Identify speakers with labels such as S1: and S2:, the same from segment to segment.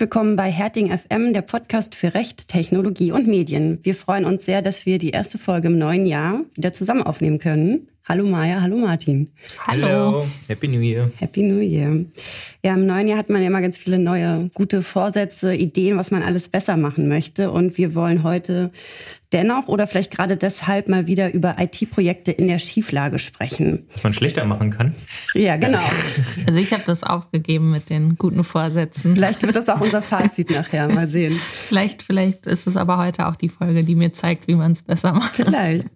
S1: Willkommen bei Herting FM, der Podcast für Recht, Technologie und Medien. Wir freuen uns sehr, dass wir die erste Folge im neuen Jahr wieder zusammen aufnehmen können. Hallo Maja, hallo Martin.
S2: Hallo. hallo. Happy New Year.
S1: Happy New Year. Ja, im neuen Jahr hat man ja immer ganz viele neue gute Vorsätze, Ideen, was man alles besser machen möchte. Und wir wollen heute dennoch oder vielleicht gerade deshalb mal wieder über IT-Projekte in der Schieflage sprechen.
S2: Was man schlechter machen kann.
S1: Ja, genau.
S3: Also ich habe das aufgegeben mit den guten Vorsätzen.
S1: Vielleicht wird das auch unser Fazit nachher. Mal sehen.
S3: Vielleicht, vielleicht ist es aber heute auch die Folge, die mir zeigt, wie man es besser macht.
S1: Vielleicht.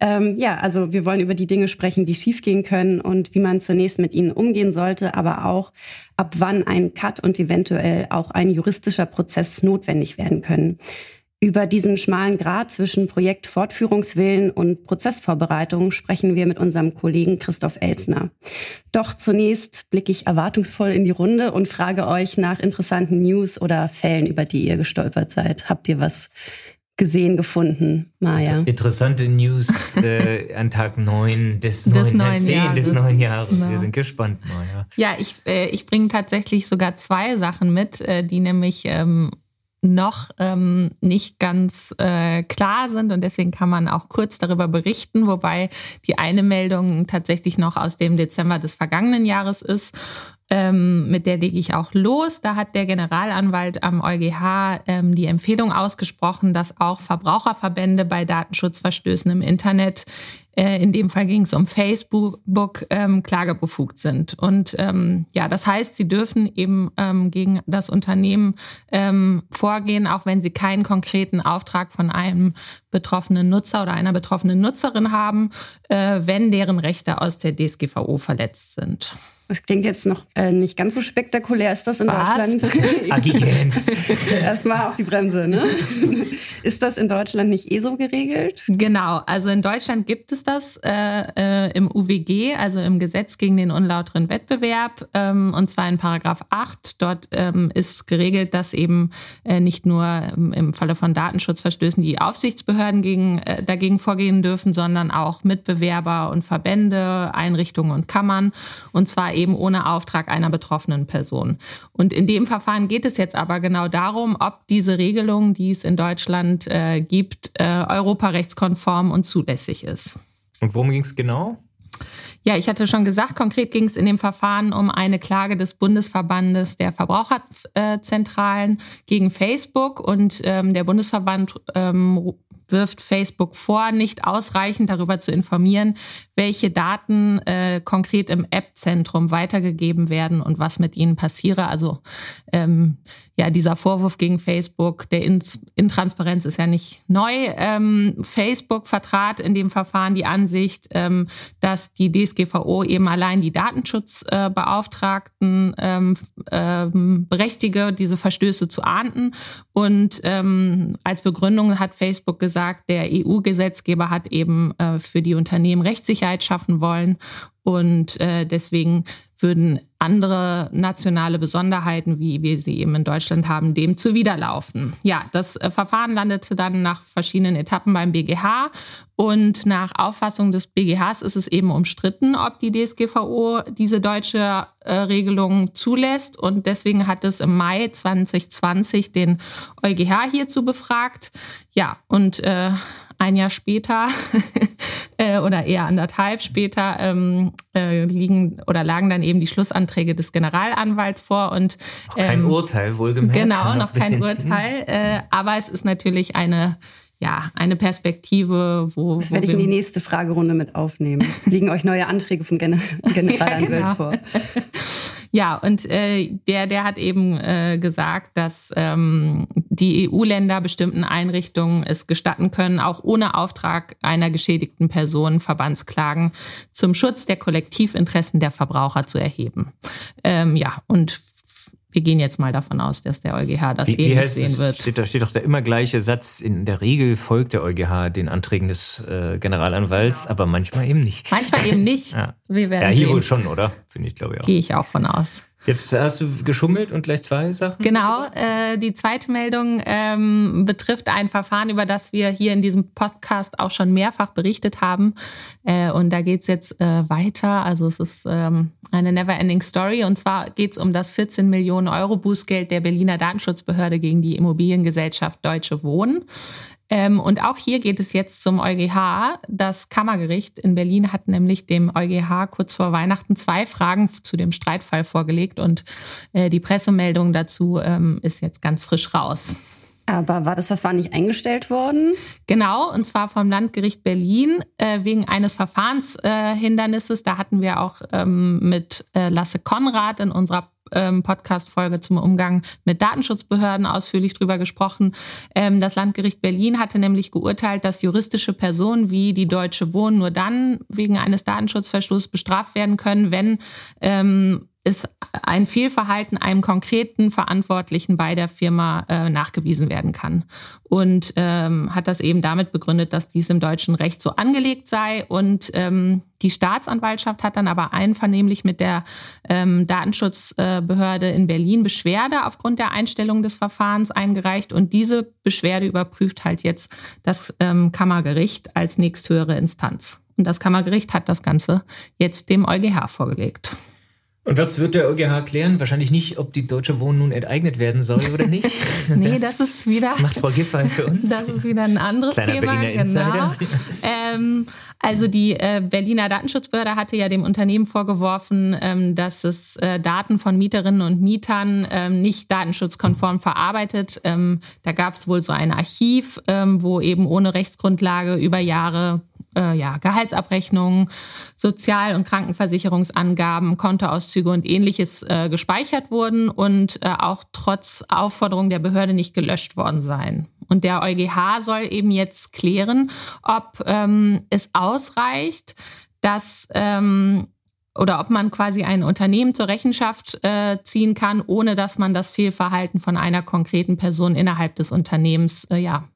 S1: Ähm, ja, also wir wollen über die Dinge sprechen, die schiefgehen können und wie man zunächst mit ihnen umgehen sollte, aber auch ab wann ein Cut und eventuell auch ein juristischer Prozess notwendig werden können. Über diesen schmalen Grad zwischen Projektfortführungswillen und Prozessvorbereitung sprechen wir mit unserem Kollegen Christoph Elsner. Doch zunächst blicke ich erwartungsvoll in die Runde und frage euch nach interessanten News oder Fällen, über die ihr gestolpert seid. Habt ihr was gesehen, gefunden, Maja?
S2: Interessante News äh, an Tag 9 des, des neuen, neuen Jahres. des neuen Jahres. Genau. Wir sind gespannt, Maja.
S3: Ja, ich, äh, ich bringe tatsächlich sogar zwei Sachen mit, äh, die nämlich ähm, noch ähm, nicht ganz äh, klar sind und deswegen kann man auch kurz darüber berichten, wobei die eine Meldung tatsächlich noch aus dem Dezember des vergangenen Jahres ist. Ähm, mit der lege ich auch los. Da hat der Generalanwalt am EuGH ähm, die Empfehlung ausgesprochen, dass auch Verbraucherverbände bei Datenschutzverstößen im Internet äh, in dem Fall ging es um Facebook, ähm, klagebefugt sind. Und ähm, ja, das heißt, sie dürfen eben ähm, gegen das Unternehmen ähm, vorgehen, auch wenn sie keinen konkreten Auftrag von einem betroffenen Nutzer oder einer betroffenen Nutzerin haben, äh, wenn deren Rechte aus der DSGVO verletzt sind.
S1: Das klingt jetzt noch äh, nicht ganz so spektakulär. Ist das in Was? Deutschland?
S2: Agigent.
S1: Erstmal auf die Bremse, ne? Ist das in Deutschland nicht eh so geregelt?
S3: Genau. Also in Deutschland gibt es das äh, äh, im UWG, also im Gesetz gegen den unlauteren Wettbewerb, ähm, und zwar in Paragraph 8. Dort ähm, ist geregelt, dass eben äh, nicht nur im, im Falle von Datenschutzverstößen die Aufsichtsbehörden gegen, äh, dagegen vorgehen dürfen, sondern auch Mitbewerber und Verbände, Einrichtungen und Kammern. Und zwar eben ohne Auftrag einer betroffenen Person. Und in dem Verfahren geht es jetzt aber genau darum, ob diese Regelung, die es in Deutschland äh, gibt, äh, europarechtskonform und zulässig ist.
S2: Und worum ging es genau?
S3: Ja, ich hatte schon gesagt, konkret ging es in dem Verfahren um eine Klage des Bundesverbandes der Verbraucherzentralen gegen Facebook und ähm, der Bundesverband ähm, wirft Facebook vor, nicht ausreichend darüber zu informieren, welche Daten äh, konkret im App-Zentrum weitergegeben werden und was mit ihnen passiere. Also ähm, ja, dieser Vorwurf gegen Facebook der Intransparenz ist ja nicht neu. Ähm, Facebook vertrat in dem Verfahren die Ansicht, ähm, dass die DSGVO eben allein die Datenschutzbeauftragten ähm, ähm, berechtige, diese Verstöße zu ahnden. Und ähm, als Begründung hat Facebook gesagt, der EU-Gesetzgeber hat eben äh, für die Unternehmen Rechtssicherheit schaffen wollen und äh, deswegen würden andere nationale Besonderheiten, wie wir sie eben in Deutschland haben, dem zuwiderlaufen. Ja, das äh, Verfahren landete dann nach verschiedenen Etappen beim BGH und nach Auffassung des BGHs ist es eben umstritten, ob die DSGVO diese deutsche äh, Regelung zulässt und deswegen hat es im Mai 2020 den EuGH hierzu befragt. Ja, und äh, ein Jahr später äh, oder eher anderthalb später ähm, äh, liegen oder lagen dann eben die Schlussanträge des Generalanwalts vor und
S2: ähm, kein Urteil wohlgemerkt.
S3: Genau, noch kein Urteil, äh, aber es ist natürlich eine ja, eine Perspektive, wo.
S1: Das werde ich in die nächste Fragerunde mit aufnehmen. Liegen euch neue Anträge vom Gen Generalanwalt ja, genau. vor?
S3: Ja, und äh, der, der hat eben äh, gesagt, dass ähm, die EU-Länder bestimmten Einrichtungen es gestatten können, auch ohne Auftrag einer geschädigten Person Verbandsklagen zum Schutz der Kollektivinteressen der Verbraucher zu erheben. Ähm, ja, und wir gehen jetzt mal davon aus, dass der EuGH das wie, ähnlich wie sehen wird.
S2: Steht, da steht doch der immer gleiche Satz. In der Regel folgt der EuGH den Anträgen des äh, Generalanwalts, genau. aber manchmal eben nicht.
S3: Manchmal eben nicht.
S2: ja. Wir werden ja, hier sehen. wohl schon, oder? Finde ich, glaube ich auch.
S3: Gehe ich auch von aus.
S2: Jetzt hast du geschummelt und gleich zwei Sachen?
S3: Genau, äh, die zweite Meldung ähm, betrifft ein Verfahren, über das wir hier in diesem Podcast auch schon mehrfach berichtet haben. Äh, und da geht's jetzt äh, weiter. Also es ist ähm, eine never-ending Story. Und zwar geht's um das 14 Millionen Euro Bußgeld der Berliner Datenschutzbehörde gegen die Immobiliengesellschaft Deutsche Wohnen. Ähm, und auch hier geht es jetzt zum EuGH. Das Kammergericht in Berlin hat nämlich dem EuGH kurz vor Weihnachten zwei Fragen zu dem Streitfall vorgelegt und äh, die Pressemeldung dazu ähm, ist jetzt ganz frisch raus.
S1: Aber war das Verfahren nicht eingestellt worden?
S3: Genau, und zwar vom Landgericht Berlin äh, wegen eines Verfahrenshindernisses. Äh, da hatten wir auch ähm, mit äh, Lasse Konrad in unserer ähm, Podcast-Folge zum Umgang mit Datenschutzbehörden ausführlich drüber gesprochen. Ähm, das Landgericht Berlin hatte nämlich geurteilt, dass juristische Personen wie die Deutsche Wohnen nur dann wegen eines Datenschutzverstoßes bestraft werden können, wenn ähm, ist ein Fehlverhalten einem konkreten Verantwortlichen bei der Firma äh, nachgewiesen werden kann. Und ähm, hat das eben damit begründet, dass dies im deutschen Recht so angelegt sei. Und ähm, die Staatsanwaltschaft hat dann aber einvernehmlich mit der ähm, Datenschutzbehörde in Berlin Beschwerde aufgrund der Einstellung des Verfahrens eingereicht. Und diese Beschwerde überprüft halt jetzt das ähm, Kammergericht als nächsthöhere Instanz. Und das Kammergericht hat das Ganze jetzt dem EuGH vorgelegt.
S2: Und was wird der EuGH klären? Wahrscheinlich nicht, ob die Deutsche Wohnen nun enteignet werden soll oder nicht.
S3: nee, das, das, ist wieder.
S2: Macht Frau Giffey für uns.
S3: Das ist wieder ein anderes Kleiner Thema. Berliner genau. Ähm, also die äh, Berliner Datenschutzbehörde hatte ja dem Unternehmen vorgeworfen, ähm, dass es äh, Daten von Mieterinnen und Mietern ähm, nicht datenschutzkonform verarbeitet. Ähm, da gab es wohl so ein Archiv, ähm, wo eben ohne Rechtsgrundlage über Jahre äh, ja, Gehaltsabrechnungen, Sozial- und Krankenversicherungsangaben, Kontoauszüge und ähnliches äh, gespeichert wurden und äh, auch trotz Aufforderung der Behörde nicht gelöscht worden seien. Und der EuGH soll eben jetzt klären, ob ähm, es ausreicht, dass ähm, oder ob man quasi ein Unternehmen zur Rechenschaft äh, ziehen kann, ohne dass man das Fehlverhalten von einer konkreten Person innerhalb des Unternehmens äh, ja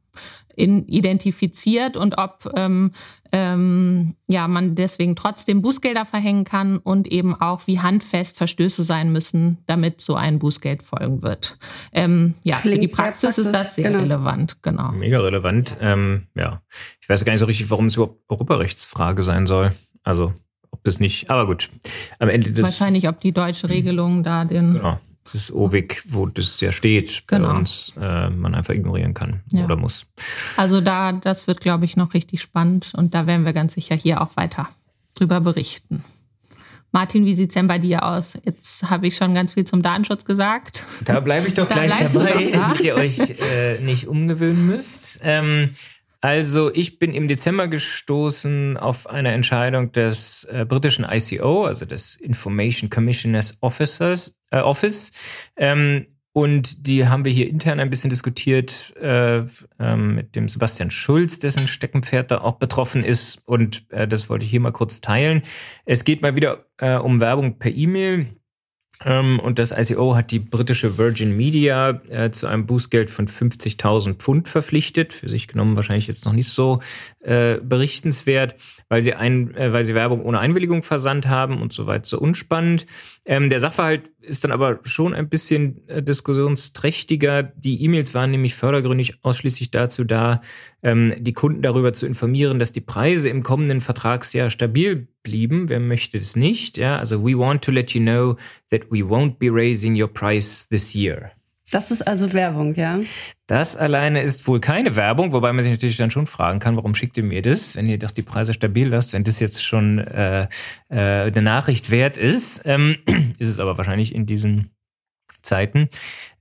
S3: in, identifiziert und ob ähm, ähm, ja, man deswegen trotzdem Bußgelder verhängen kann und eben auch, wie handfest Verstöße sein müssen, damit so ein Bußgeld folgen wird. Ähm, ja, Klingt für die Praxis, Praxis, ist das sehr genau. relevant, genau.
S2: Mega relevant. Ähm, ja, ich weiß gar nicht so richtig, warum es überhaupt Europarechtsfrage sein soll. Also, ob das nicht, aber gut.
S3: Am Ende des Wahrscheinlich, ob die deutsche Regelung da den.
S2: Genau das OWIG, wo das ja steht, genau. bei uns äh, man einfach ignorieren kann ja. oder muss.
S3: Also da, das wird, glaube ich, noch richtig spannend und da werden wir ganz sicher hier auch weiter drüber berichten. Martin, wie sieht es denn bei dir aus? Jetzt habe ich schon ganz viel zum Datenschutz gesagt.
S2: Da bleibe ich doch gleich dabei, da? damit ihr euch äh, nicht umgewöhnen müsst. Ähm, also ich bin im Dezember gestoßen auf eine Entscheidung des äh, britischen ICO, also des Information Commissioners Officers, äh, Office. Ähm, und die haben wir hier intern ein bisschen diskutiert äh, äh, mit dem Sebastian Schulz, dessen Steckenpferd da auch betroffen ist. Und äh, das wollte ich hier mal kurz teilen. Es geht mal wieder äh, um Werbung per E-Mail. Ähm, und das ICO hat die britische Virgin Media äh, zu einem Bußgeld von 50.000 Pfund verpflichtet. Für sich genommen wahrscheinlich jetzt noch nicht so äh, berichtenswert, weil sie, ein, äh, weil sie Werbung ohne Einwilligung versandt haben und so weiter so unspannend. Ähm, der Sachverhalt ist dann aber schon ein bisschen äh, diskussionsträchtiger. Die E-Mails waren nämlich fördergründig ausschließlich dazu da, ähm, die Kunden darüber zu informieren, dass die Preise im kommenden Vertragsjahr stabil blieben. Wer möchte es nicht? Ja, also we want to let you know that we won't be raising your price this year.
S1: Das ist also Werbung, ja?
S2: Das alleine ist wohl keine Werbung, wobei man sich natürlich dann schon fragen kann, warum schickt ihr mir das, wenn ihr doch die Preise stabil lasst, wenn das jetzt schon äh, äh, eine Nachricht wert ist. Ähm, ist es aber wahrscheinlich in diesen Zeiten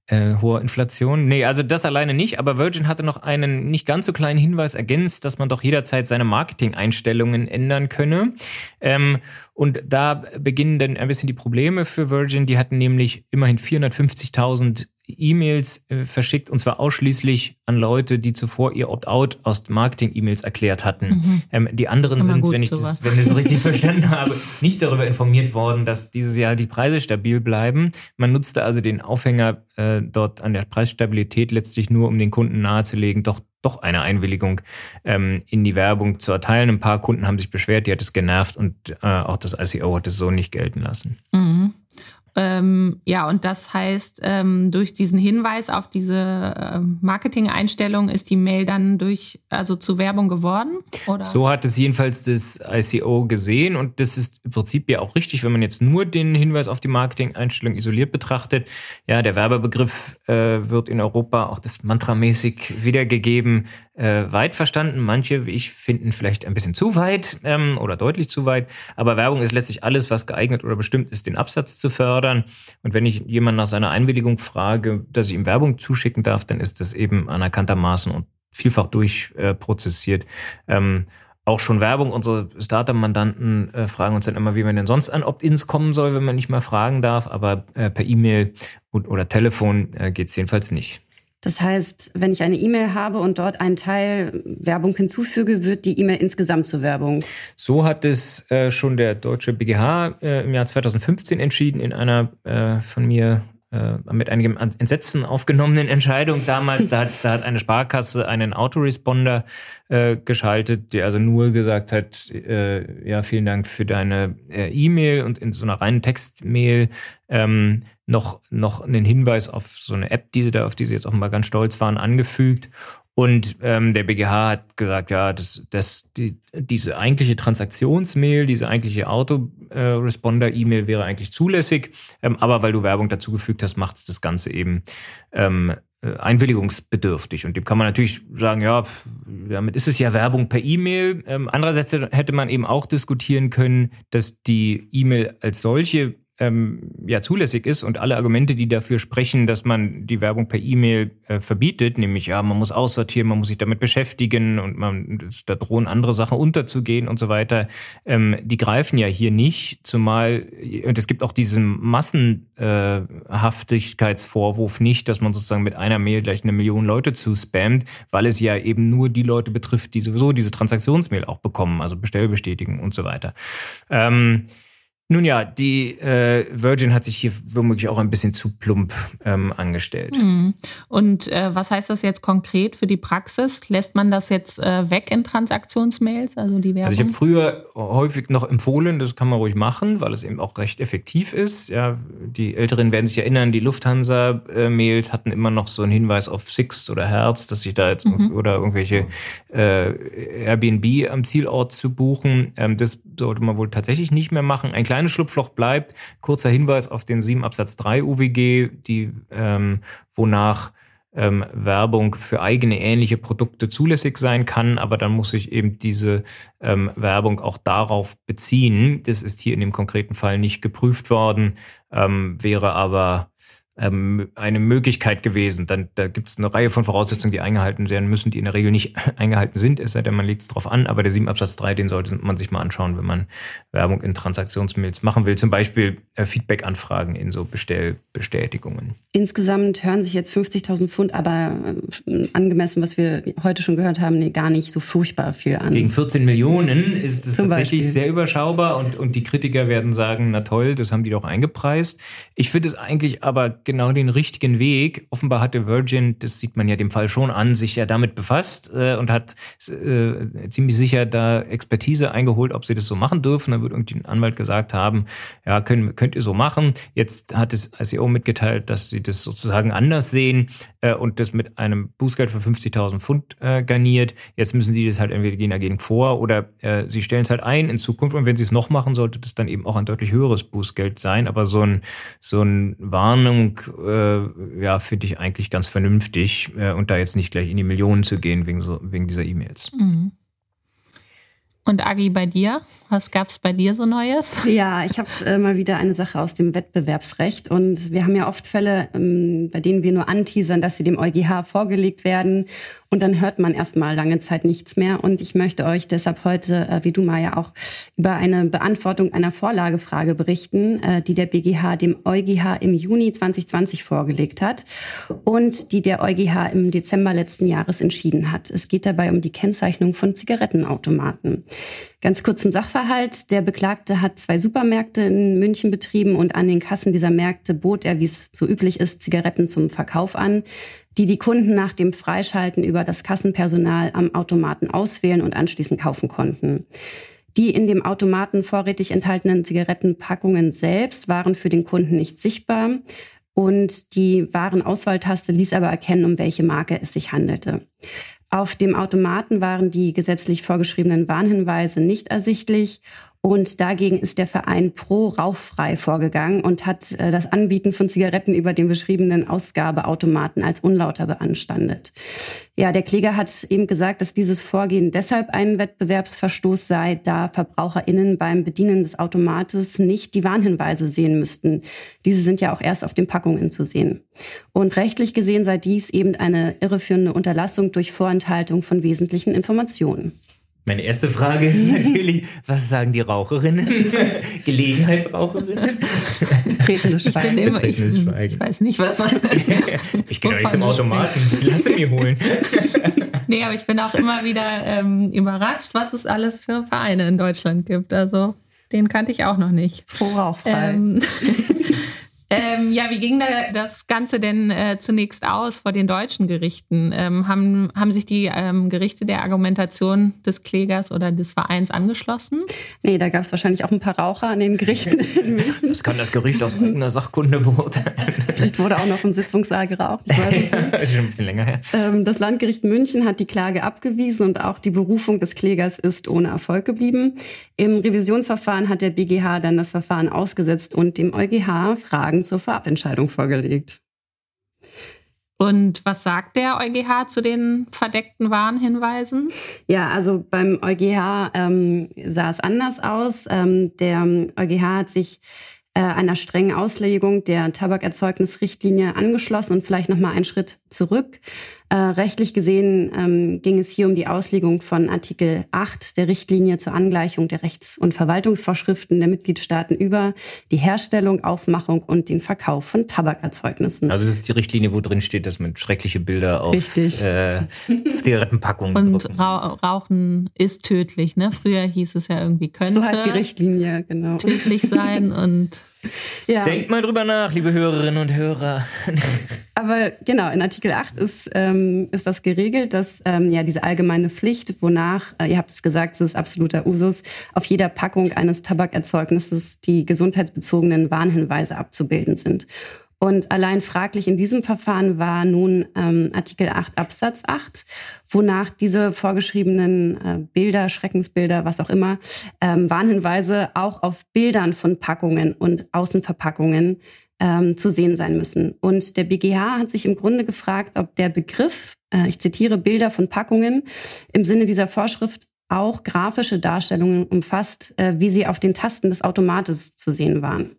S2: äh, hoher Inflation. Nee, also das alleine nicht, aber Virgin hatte noch einen nicht ganz so kleinen Hinweis ergänzt, dass man doch jederzeit seine Marketing-Einstellungen ändern könne. Ähm, und da beginnen dann ein bisschen die Probleme für Virgin. Die hatten nämlich immerhin 450.000 E-Mails äh, verschickt und zwar ausschließlich an Leute, die zuvor ihr Opt-out aus Marketing-E-Mails erklärt hatten. Mhm. Ähm, die anderen sind, wenn ich, das, wenn ich das richtig verstanden habe, nicht darüber informiert worden, dass dieses Jahr die Preise stabil bleiben. Man nutzte also den Aufhänger äh, dort an der Preisstabilität letztlich nur, um den Kunden nahezulegen, doch doch eine Einwilligung ähm, in die Werbung zu erteilen. Ein paar Kunden haben sich beschwert, die hat es genervt und äh, auch das ICO hat es so nicht gelten lassen.
S3: Mhm. Ähm, ja, und das heißt, ähm, durch diesen Hinweis auf diese äh, Marketing-Einstellung ist die Mail dann durch, also zu Werbung geworden? Oder?
S2: So hat es jedenfalls das ICO gesehen und das ist im Prinzip ja auch richtig, wenn man jetzt nur den Hinweis auf die Marketing-Einstellung isoliert betrachtet. Ja, der Werbebegriff äh, wird in Europa auch das mantramäßig wiedergegeben, äh, weit verstanden. Manche, wie ich, finden vielleicht ein bisschen zu weit ähm, oder deutlich zu weit. Aber Werbung ist letztlich alles, was geeignet oder bestimmt ist, den Absatz zu fördern. Und wenn ich jemanden nach seiner Einwilligung frage, dass ich ihm Werbung zuschicken darf, dann ist das eben anerkanntermaßen und vielfach durchprozessiert. Äh, ähm, auch schon Werbung. Unsere Startup-Mandanten äh, fragen uns dann immer, wie man denn sonst an Opt-ins kommen soll, wenn man nicht mal fragen darf. Aber äh, per E-Mail oder Telefon äh, geht es jedenfalls nicht.
S1: Das heißt, wenn ich eine E-Mail habe und dort einen Teil Werbung hinzufüge, wird die E-Mail insgesamt zur Werbung.
S2: So hat es äh, schon der deutsche BGH äh, im Jahr 2015 entschieden in einer äh, von mir äh, mit einigem Entsetzen aufgenommenen Entscheidung damals. Da hat, da hat eine Sparkasse einen Autoresponder äh, geschaltet, der also nur gesagt hat, äh, ja, vielen Dank für deine äh, E-Mail und in so einer reinen Textmail ähm, noch, noch einen Hinweis auf so eine App, die sie da, auf die sie jetzt offenbar ganz stolz waren, angefügt. Und ähm, der BGH hat gesagt, ja, das, das, die, diese eigentliche Transaktionsmail, diese eigentliche Autoresponder-E-Mail wäre eigentlich zulässig, ähm, aber weil du Werbung dazugefügt hast, macht es das Ganze eben ähm, äh, einwilligungsbedürftig. Und dem kann man natürlich sagen, ja, damit ist es ja Werbung per E-Mail. Ähm, andererseits hätte man eben auch diskutieren können, dass die E-Mail als solche ähm, ja zulässig ist und alle Argumente, die dafür sprechen, dass man die Werbung per E-Mail äh, verbietet, nämlich ja, man muss aussortieren, man muss sich damit beschäftigen und man da drohen andere Sachen unterzugehen und so weiter, ähm, die greifen ja hier nicht, zumal und es gibt auch diesen Massenhaftigkeitsvorwurf äh, nicht, dass man sozusagen mit einer Mail gleich eine Million Leute zuspammt, weil es ja eben nur die Leute betrifft, die sowieso diese Transaktionsmail auch bekommen, also Bestellbestätigung und so weiter. Ähm, nun ja, die äh, Virgin hat sich hier womöglich auch ein bisschen zu plump ähm, angestellt.
S3: Mhm. Und äh, was heißt das jetzt konkret für die Praxis? Lässt man das jetzt äh, weg in Transaktionsmails, also die Werbung?
S2: Also ich habe früher häufig noch empfohlen, das kann man ruhig machen, weil es eben auch recht effektiv ist. Ja, die Älteren werden sich erinnern, die Lufthansa-Mails hatten immer noch so einen Hinweis auf Sixt oder Herz, dass sich da jetzt mhm. oder irgendwelche äh, Airbnb am Zielort zu buchen. Ähm, das sollte man wohl tatsächlich nicht mehr machen. Ein kleines Schlupfloch bleibt. Kurzer Hinweis auf den 7 Absatz 3 UWG, die, ähm, wonach ähm, Werbung für eigene ähnliche Produkte zulässig sein kann, aber dann muss sich eben diese ähm, Werbung auch darauf beziehen. Das ist hier in dem konkreten Fall nicht geprüft worden, ähm, wäre aber ähm, eine Möglichkeit gewesen. Dann da gibt es eine Reihe von Voraussetzungen, die eingehalten werden müssen, die in der Regel nicht eingehalten sind, es sei denn, man legt es drauf an. Aber der 7 Absatz 3, den sollte man sich mal anschauen, wenn man Werbung in Transaktionsmails machen will. Zum Beispiel äh, Feedback-Anfragen in so Bestellbestätigungen.
S1: Insgesamt hören sich jetzt 50.000 Pfund, aber äh, angemessen, was wir heute schon gehört haben, nee, gar nicht so furchtbar viel an.
S2: Gegen 14 Millionen ist es tatsächlich Beispiel. sehr überschaubar und, und die Kritiker werden sagen, na toll, das haben die doch eingepreist. Ich finde es eigentlich aber genau den richtigen Weg. Offenbar hatte Virgin, das sieht man ja dem Fall schon an, sich ja damit befasst äh, und hat äh, ziemlich sicher da Expertise eingeholt, ob sie das so machen dürfen. Da wird irgendwie ein Anwalt gesagt haben, ja, können, könnt ihr so machen. Jetzt hat es ICO mitgeteilt, dass sie das sozusagen anders sehen äh, und das mit einem Bußgeld für 50.000 Pfund äh, garniert. Jetzt müssen sie das halt entweder gehen dagegen vor oder äh, sie stellen es halt ein in Zukunft und wenn sie es noch machen, sollte das dann eben auch ein deutlich höheres Bußgeld sein. Aber so ein, so ein Warnung äh, ja, finde ich eigentlich ganz vernünftig äh, und da jetzt nicht gleich in die Millionen zu gehen wegen, so, wegen dieser E-Mails. Mhm.
S3: Und Agi, bei dir? Was gab es bei dir so Neues?
S1: Ja, ich habe äh, mal wieder eine Sache aus dem Wettbewerbsrecht. Und wir haben ja oft Fälle, ähm, bei denen wir nur anteasern, dass sie dem EuGH vorgelegt werden. Und dann hört man erstmal lange Zeit nichts mehr. Und ich möchte euch deshalb heute, äh, wie du Maja, auch über eine Beantwortung einer Vorlagefrage berichten, äh, die der BGH dem EuGH im Juni 2020 vorgelegt hat und die der EuGH im Dezember letzten Jahres entschieden hat. Es geht dabei um die Kennzeichnung von Zigarettenautomaten. Ganz kurz zum Sachverhalt. Der Beklagte hat zwei Supermärkte in München betrieben und an den Kassen dieser Märkte bot er, wie es so üblich ist, Zigaretten zum Verkauf an die die Kunden nach dem Freischalten über das Kassenpersonal am Automaten auswählen und anschließend kaufen konnten. Die in dem Automaten vorrätig enthaltenen Zigarettenpackungen selbst waren für den Kunden nicht sichtbar. Und die Warenauswahltaste ließ aber erkennen, um welche Marke es sich handelte. Auf dem Automaten waren die gesetzlich vorgeschriebenen Warnhinweise nicht ersichtlich und dagegen ist der Verein Pro Rauchfrei vorgegangen und hat äh, das Anbieten von Zigaretten über den beschriebenen Ausgabeautomaten als unlauter beanstandet. Ja, der Kläger hat eben gesagt, dass dieses Vorgehen deshalb ein Wettbewerbsverstoß sei, da VerbraucherInnen beim Bedienen des Automates nicht die Warnhinweise sehen müssten. Diese sind ja auch erst auf den Packungen zu sehen. Und rechtlich gesehen sei dies eben eine irreführende Unterlassung durch Vorenthaltung von wesentlichen Informationen.
S2: Meine erste Frage ist natürlich, was sagen die Raucherinnen? Gelegenheitsraucherinnen?
S3: Betretenes Schweigen. Ich, immer, ich, ich, weiß nicht, was man.
S2: ich gehe doch nicht zum Automaten. Lass mir holen.
S3: nee, aber ich bin auch immer wieder ähm, überrascht, was es alles für Vereine in Deutschland gibt. Also den kannte ich auch noch nicht.
S1: Pro rauchfrei. Ähm,
S3: ähm, ja, wie ging da das Ganze denn äh, zunächst aus vor den deutschen Gerichten? Ähm, haben, haben sich die ähm, Gerichte der Argumentation des Klägers oder des Vereins angeschlossen?
S1: Nee, da gab es wahrscheinlich auch ein paar Raucher an den Gerichten.
S2: das kann das Gericht aus eigener Sachkunde beurteilen.
S1: Vielleicht wurde auch noch im Sitzungssaal geraucht. Ich weiß
S2: nicht. schon ein bisschen länger her.
S1: Ähm, das Landgericht München hat die Klage abgewiesen und auch die Berufung des Klägers ist ohne Erfolg geblieben. Im Revisionsverfahren hat der BGH dann das Verfahren ausgesetzt und dem EuGH Fragen zur Vorabentscheidung vorgelegt.
S3: Und was sagt der EuGH zu den verdeckten Warnhinweisen?
S1: Ja, also beim EuGH ähm, sah es anders aus. Ähm, der EuGH hat sich äh, einer strengen Auslegung der Tabakerzeugnisrichtlinie angeschlossen und vielleicht noch mal einen Schritt zurück. Äh, rechtlich gesehen ähm, ging es hier um die Auslegung von Artikel 8 der Richtlinie zur Angleichung der Rechts- und Verwaltungsvorschriften der Mitgliedstaaten über die Herstellung, Aufmachung und den Verkauf von Tabakerzeugnissen.
S2: Also das ist die Richtlinie, wo drin steht, dass man schreckliche Bilder auf Äh, Zigarettenpackungen
S3: Und Ra Rauchen ist tödlich, ne? Früher hieß es ja irgendwie könnte.
S1: So heißt die Richtlinie, genau.
S3: Tödlich sein und
S2: ja. Denkt mal drüber nach, liebe Hörerinnen und Hörer.
S1: Aber genau, in Artikel 8 ist, ähm, ist das geregelt, dass ähm, ja diese allgemeine Pflicht, wonach, äh, ihr habt es gesagt, es ist absoluter Usus, auf jeder Packung eines Tabakerzeugnisses die gesundheitsbezogenen Warnhinweise abzubilden sind. Und allein fraglich in diesem Verfahren war nun ähm, Artikel 8 Absatz 8, wonach diese vorgeschriebenen äh, Bilder, Schreckensbilder, was auch immer, ähm, Warnhinweise auch auf Bildern von Packungen und Außenverpackungen ähm, zu sehen sein müssen. Und der BGH hat sich im Grunde gefragt, ob der Begriff, äh, ich zitiere, Bilder von Packungen im Sinne dieser Vorschrift auch grafische Darstellungen umfasst, äh, wie sie auf den Tasten des Automates zu sehen waren.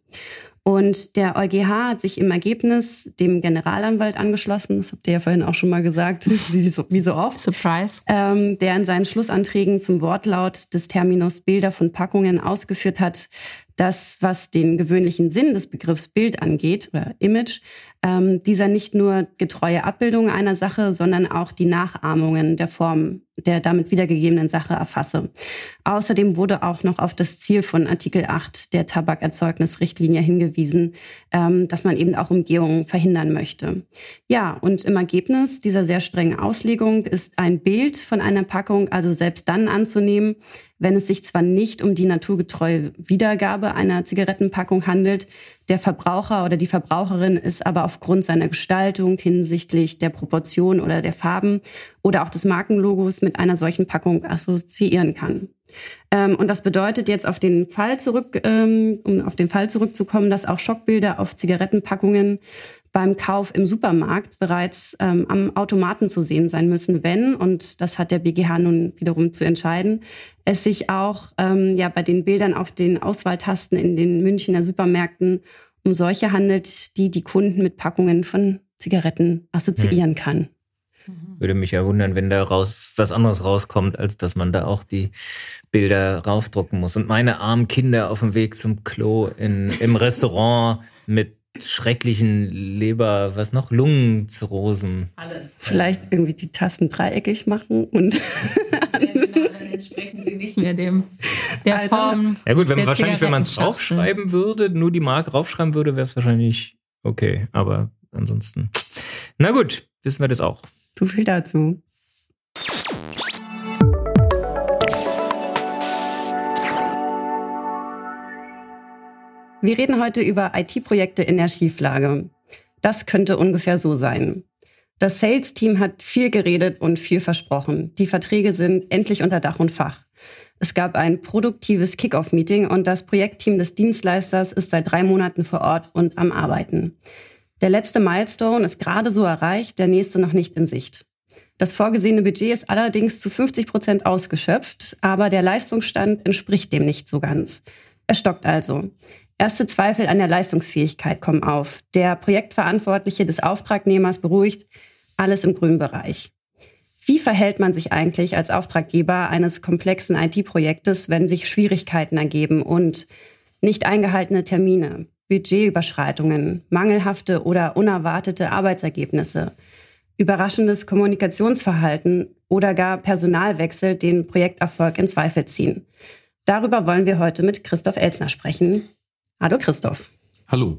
S1: Und der EuGH hat sich im Ergebnis dem Generalanwalt angeschlossen, das habt ihr ja vorhin auch schon mal gesagt, wie so, wie so oft.
S3: Surprise.
S1: Ähm, der in seinen Schlussanträgen zum Wortlaut des Terminus Bilder von Packungen ausgeführt hat, dass was den gewöhnlichen Sinn des Begriffs Bild angeht oder Image, ähm, dieser nicht nur getreue Abbildung einer Sache, sondern auch die Nachahmungen der Form der damit wiedergegebenen Sache erfasse. Außerdem wurde auch noch auf das Ziel von Artikel 8 der Tabakerzeugnisrichtlinie hingewiesen, ähm, dass man eben auch Umgehungen verhindern möchte. Ja, und im Ergebnis dieser sehr strengen Auslegung ist ein Bild von einer Packung also selbst dann anzunehmen, wenn es sich zwar nicht um die naturgetreue Wiedergabe einer Zigarettenpackung handelt, der Verbraucher oder die Verbraucherin ist aber aufgrund seiner Gestaltung hinsichtlich der Proportion oder der Farben oder auch des Markenlogos mit einer solchen Packung assoziieren kann. Ähm, und das bedeutet jetzt auf den Fall zurück, ähm, um auf den Fall zurückzukommen, dass auch Schockbilder auf Zigarettenpackungen beim Kauf im Supermarkt bereits ähm, am Automaten zu sehen sein müssen, wenn, und das hat der BGH nun wiederum zu entscheiden, es sich auch ähm, ja bei den Bildern auf den Auswahltasten in den Münchner Supermärkten um solche handelt, die die Kunden mit Packungen von Zigaretten assoziieren mhm. kann.
S2: Würde mich ja wundern, wenn da raus was anderes rauskommt, als dass man da auch die Bilder raufdrucken muss. Und meine armen Kinder auf dem Weg zum Klo in, im Restaurant mit schrecklichen Leber, was noch, Lungenzirrhosen.
S1: Alles. Vielleicht irgendwie die Tasten dreieckig machen und.
S3: dann entsprechen sie nicht mehr dem der Form.
S2: Ja gut, wenn wahrscheinlich, wenn man es draufschreiben würde, nur die Marke raufschreiben würde, wäre es wahrscheinlich okay. Aber ansonsten. Na gut, wissen wir das auch.
S1: So viel dazu. Wir reden heute über IT-Projekte in der Schieflage. Das könnte ungefähr so sein. Das Sales-Team hat viel geredet und viel versprochen. Die Verträge sind endlich unter Dach und Fach. Es gab ein produktives Kick-Off-Meeting und das Projektteam des Dienstleisters ist seit drei Monaten vor Ort und am Arbeiten. Der letzte Milestone ist gerade so erreicht, der nächste noch nicht in Sicht. Das vorgesehene Budget ist allerdings zu 50 Prozent ausgeschöpft, aber der Leistungsstand entspricht dem nicht so ganz. Es stockt also. Erste Zweifel an der Leistungsfähigkeit kommen auf. Der Projektverantwortliche des Auftragnehmers beruhigt, alles im grünen Bereich. Wie verhält man sich eigentlich als Auftraggeber eines komplexen IT-Projektes, wenn sich Schwierigkeiten ergeben und nicht eingehaltene Termine, Budgetüberschreitungen, mangelhafte oder unerwartete Arbeitsergebnisse, überraschendes Kommunikationsverhalten oder gar Personalwechsel den Projekterfolg in Zweifel ziehen? Darüber wollen wir heute mit Christoph Elsner sprechen. Hallo Christoph.
S4: Hallo.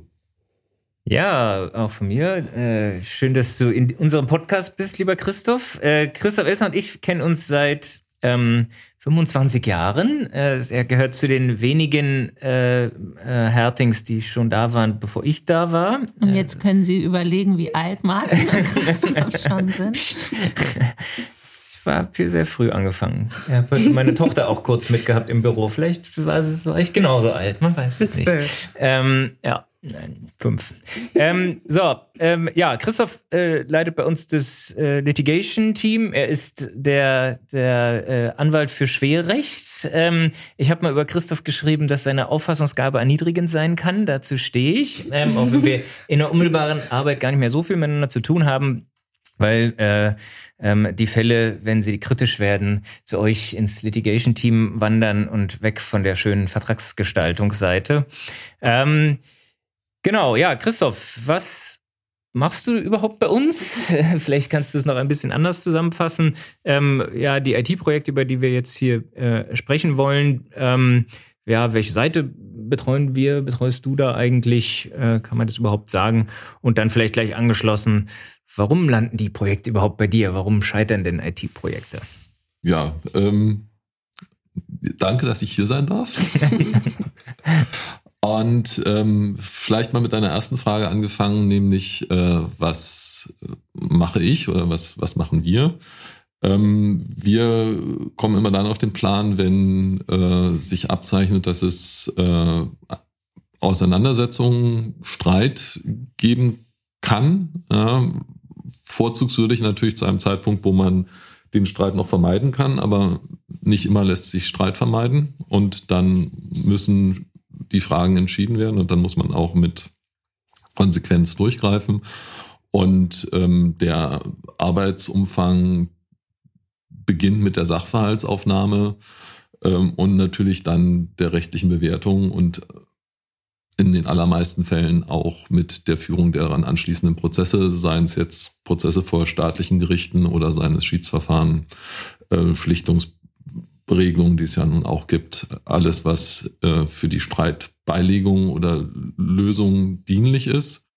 S2: Ja, auch von mir. Äh, schön, dass du in unserem Podcast bist, lieber Christoph. Äh, Christoph Elsner und ich kennen uns seit ähm, 25 Jahren. Äh, er gehört zu den wenigen äh, äh, Hertings, die schon da waren, bevor ich da war.
S3: Und jetzt können Sie überlegen, wie alt Martin und Christoph schon sind.
S2: war sehr früh angefangen. Ich habe meine Tochter auch kurz mitgehabt im Büro. Vielleicht war, es, war ich genauso alt, man weiß es nicht. Ähm, ja, nein, fünf. ähm, so, ähm, ja, Christoph äh, leitet bei uns das äh, Litigation-Team. Er ist der, der äh, Anwalt für Schwerrecht. Ähm, ich habe mal über Christoph geschrieben, dass seine Auffassungsgabe erniedrigend sein kann. Dazu stehe ich. Ähm, auch wenn wir in der unmittelbaren Arbeit gar nicht mehr so viel miteinander zu tun haben, weil äh, ähm, die Fälle, wenn sie kritisch werden, zu euch ins Litigation-Team wandern und weg von der schönen Vertragsgestaltungsseite. Ähm, genau, ja, Christoph, was machst du überhaupt bei uns? Vielleicht kannst du es noch ein bisschen anders zusammenfassen. Ähm, ja, die IT-Projekte, über die wir jetzt hier äh, sprechen wollen, ähm, ja, welche Seite betreuen wir, betreust du da eigentlich? Äh, kann man das überhaupt sagen? Und dann vielleicht gleich angeschlossen, Warum landen die Projekte überhaupt bei dir? Warum scheitern denn IT-Projekte?
S4: Ja, ähm, danke, dass ich hier sein darf. Und ähm, vielleicht mal mit deiner ersten Frage angefangen, nämlich äh, was mache ich oder was, was machen wir? Ähm, wir kommen immer dann auf den Plan, wenn äh, sich abzeichnet, dass es äh, Auseinandersetzungen, Streit geben kann, ja, vorzugswürdig natürlich zu einem Zeitpunkt, wo man den Streit noch vermeiden kann, aber nicht immer lässt sich Streit vermeiden. Und dann müssen die Fragen entschieden werden und dann muss man auch mit Konsequenz durchgreifen. Und ähm, der Arbeitsumfang beginnt mit der Sachverhaltsaufnahme ähm, und natürlich dann der rechtlichen Bewertung und in den allermeisten Fällen auch mit der Führung der daran anschließenden Prozesse, seien es jetzt Prozesse vor staatlichen Gerichten oder seien es Schiedsverfahren, äh, Schlichtungsregelungen, die es ja nun auch gibt, alles, was äh, für die Streitbeilegung oder Lösung dienlich ist.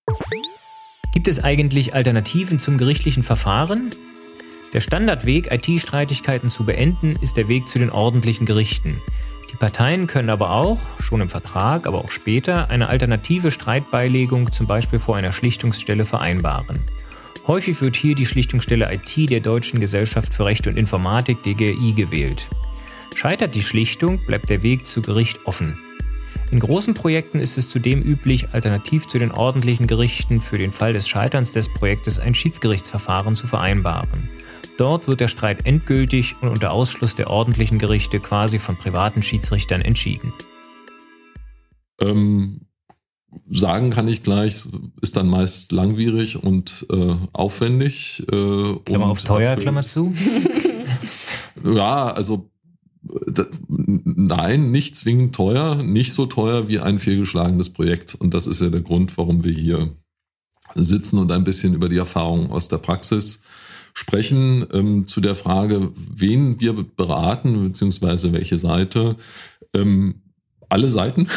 S2: Gibt es eigentlich Alternativen zum gerichtlichen Verfahren? Der Standardweg, IT-Streitigkeiten zu beenden, ist der Weg zu den ordentlichen Gerichten. Die Parteien können aber auch, schon im Vertrag, aber auch später, eine alternative Streitbeilegung zum Beispiel vor einer Schlichtungsstelle vereinbaren. Häufig wird hier die Schlichtungsstelle IT der Deutschen Gesellschaft für Recht und Informatik DGI gewählt. Scheitert die Schlichtung, bleibt der Weg zu Gericht offen. In großen Projekten ist es zudem üblich, alternativ zu den ordentlichen Gerichten für den Fall des Scheiterns des Projektes ein Schiedsgerichtsverfahren zu vereinbaren. Dort wird der Streit endgültig und unter Ausschluss der ordentlichen Gerichte quasi von privaten Schiedsrichtern entschieden.
S4: Ähm, sagen kann ich gleich, ist dann meist langwierig und äh, aufwendig.
S2: Äh, Klammer auf teuer, Klammer zu.
S4: ja, also nein, nicht zwingend teuer, nicht so teuer wie ein fehlgeschlagenes Projekt. Und das ist ja der Grund, warum wir hier sitzen und ein bisschen über die Erfahrungen aus der Praxis sprechen ähm, zu der Frage, wen wir beraten, beziehungsweise welche Seite. Ähm, alle Seiten.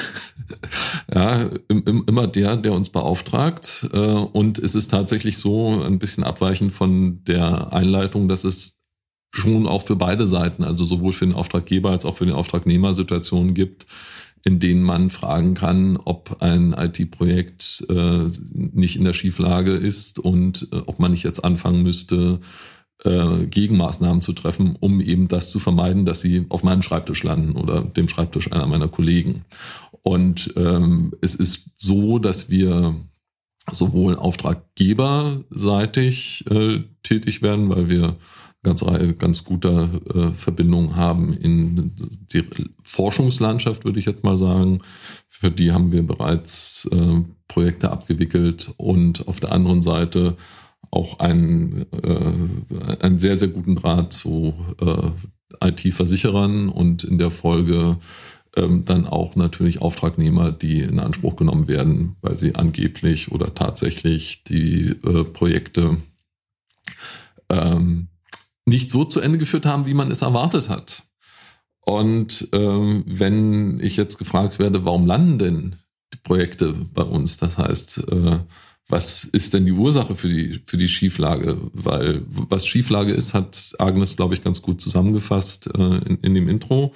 S4: ja, im, im, immer der, der uns beauftragt. Äh, und es ist tatsächlich so ein bisschen abweichend von der Einleitung, dass es schon auch für beide Seiten, also sowohl für den Auftraggeber als auch für den Auftragnehmer Situationen gibt, in denen man fragen kann, ob ein IT-Projekt äh, nicht in der Schieflage ist und äh, ob man nicht jetzt anfangen müsste, äh, Gegenmaßnahmen zu treffen, um eben das zu vermeiden, dass sie auf meinem Schreibtisch landen oder dem Schreibtisch einer meiner Kollegen. Und ähm, es ist so, dass wir sowohl auftraggeberseitig äh, tätig werden, weil wir ganz ganz guter äh, Verbindungen haben in die Forschungslandschaft, würde ich jetzt mal sagen. Für die haben wir bereits äh, Projekte abgewickelt und auf der anderen Seite auch einen, äh, einen sehr, sehr guten Draht zu äh, IT-Versicherern und in der Folge ähm, dann auch natürlich Auftragnehmer, die in Anspruch genommen werden, weil sie angeblich oder tatsächlich die äh, Projekte ähm, nicht so zu Ende geführt haben, wie man es erwartet hat. Und ähm, wenn ich jetzt gefragt werde, warum landen denn die Projekte bei uns? Das heißt, äh, was ist denn die Ursache für die, für die Schieflage? Weil was Schieflage ist, hat Agnes, glaube ich, ganz gut zusammengefasst äh, in, in dem Intro.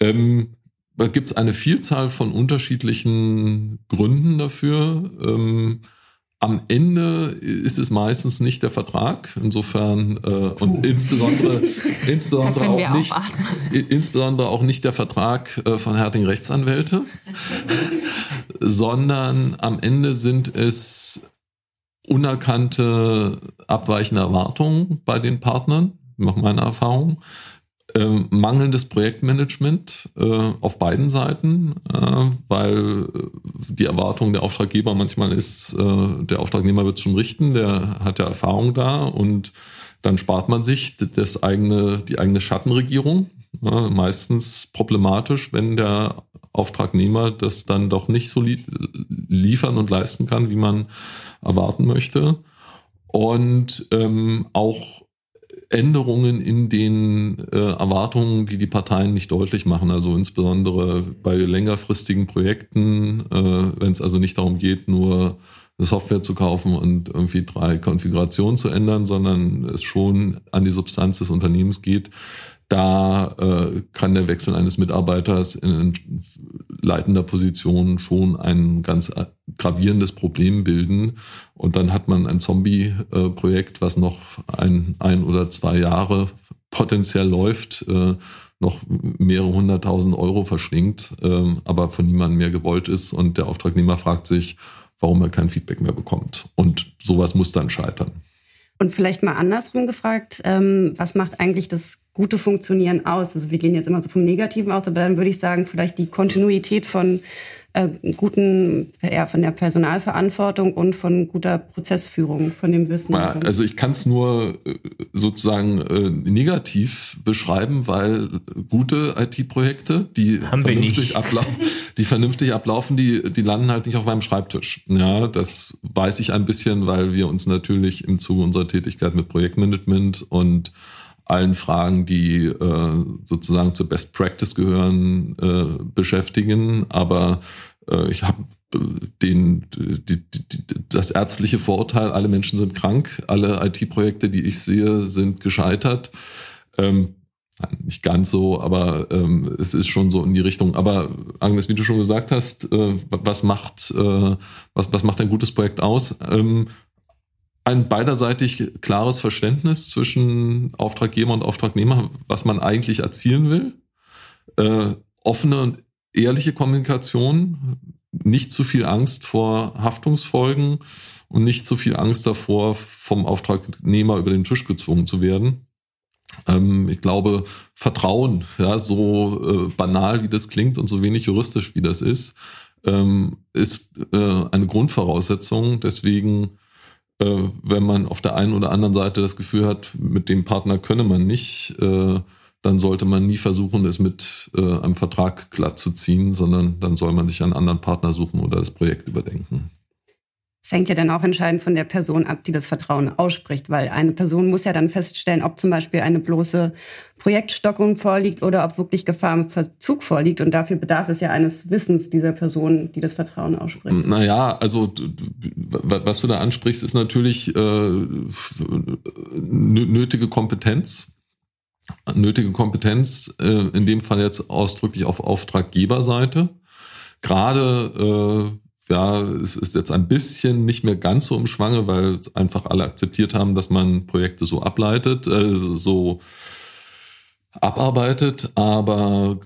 S4: Ähm, da gibt es eine Vielzahl von unterschiedlichen Gründen dafür. Ähm, am Ende ist es meistens nicht der Vertrag. Insofern äh, und insbesondere, insbesondere auch nicht, insbesondere auch nicht der Vertrag äh, von Herting Rechtsanwälte, sondern am Ende sind es unerkannte abweichende Erwartungen bei den Partnern, nach meiner Erfahrung ähm, mangelndes Projektmanagement äh, auf beiden Seiten, äh, weil äh, die Erwartung der Auftraggeber manchmal ist, äh, der Auftragnehmer wird schon richten, der hat ja Erfahrung da und dann spart man sich das eigene, die eigene Schattenregierung. meistens problematisch, wenn der Auftragnehmer das dann doch nicht so li liefern und leisten kann, wie man erwarten möchte. Und ähm, auch Änderungen in den äh, Erwartungen, die die Parteien nicht deutlich machen. Also insbesondere bei längerfristigen Projekten, äh, wenn es also nicht darum geht, nur Software zu kaufen und irgendwie drei Konfigurationen zu ändern, sondern es schon an die Substanz des Unternehmens geht, da äh, kann der Wechsel eines Mitarbeiters in leitender Position schon ein ganz gravierendes Problem bilden. Und dann hat man ein Zombie-Projekt, was noch ein, ein oder zwei Jahre potenziell läuft, äh, noch mehrere hunderttausend Euro verschlingt, äh, aber von niemandem mehr gewollt ist. Und der Auftragnehmer fragt sich, warum er kein Feedback mehr bekommt. Und sowas muss dann scheitern.
S1: Und vielleicht mal andersrum gefragt, ähm, was macht eigentlich das gute Funktionieren aus? Also wir gehen jetzt immer so vom Negativen aus, aber dann würde ich sagen, vielleicht die Kontinuität von äh, guten, ja, von der Personalverantwortung und von guter Prozessführung, von dem Wissen.
S4: Ja, also ich kann es nur äh, sozusagen äh, negativ beschreiben, weil gute IT-Projekte, die Haben vernünftig ablaufen, die vernünftig ablaufen, die, die landen halt nicht auf meinem Schreibtisch. Ja, das weiß ich ein bisschen, weil wir uns natürlich im Zuge unserer Tätigkeit mit Projektmanagement und allen Fragen, die äh, sozusagen zur Best Practice gehören, äh, beschäftigen. Aber äh, ich habe äh, den, die, die, das ärztliche Vorurteil, alle Menschen sind krank, alle IT-Projekte, die ich sehe, sind gescheitert. Ähm, nicht ganz so, aber ähm, es ist schon so in die Richtung. Aber Agnes, wie du schon gesagt hast, äh, was macht äh, was was macht ein gutes Projekt aus? Ähm, ein beiderseitig klares Verständnis zwischen Auftraggeber und Auftragnehmer, was man eigentlich erzielen will. Äh, offene und ehrliche Kommunikation, nicht zu viel Angst vor Haftungsfolgen und nicht zu viel Angst davor, vom Auftragnehmer über den Tisch gezwungen zu werden. Ähm, ich glaube, Vertrauen, ja, so äh, banal wie das klingt und so wenig juristisch wie das ist, ähm, ist äh, eine Grundvoraussetzung. Deswegen äh, wenn man auf der einen oder anderen Seite das Gefühl hat, mit dem Partner könne man nicht, äh, dann sollte man nie versuchen, es mit äh, einem Vertrag glatt zu ziehen, sondern dann soll man sich einen anderen Partner suchen oder das Projekt überdenken.
S1: Es hängt ja dann auch entscheidend von der Person ab, die das Vertrauen ausspricht, weil eine Person muss ja dann feststellen, ob zum Beispiel eine bloße Projektstockung vorliegt oder ob wirklich Gefahr im Verzug vorliegt. Und dafür bedarf es ja eines Wissens dieser Person, die das Vertrauen ausspricht.
S4: Naja, also was du da ansprichst, ist natürlich äh, nötige Kompetenz. Nötige Kompetenz, äh, in dem Fall jetzt ausdrücklich auf Auftraggeberseite. gerade äh, ja, es ist jetzt ein bisschen nicht mehr ganz so im Schwange, weil einfach alle akzeptiert haben, dass man Projekte so ableitet, äh, so abarbeitet, aber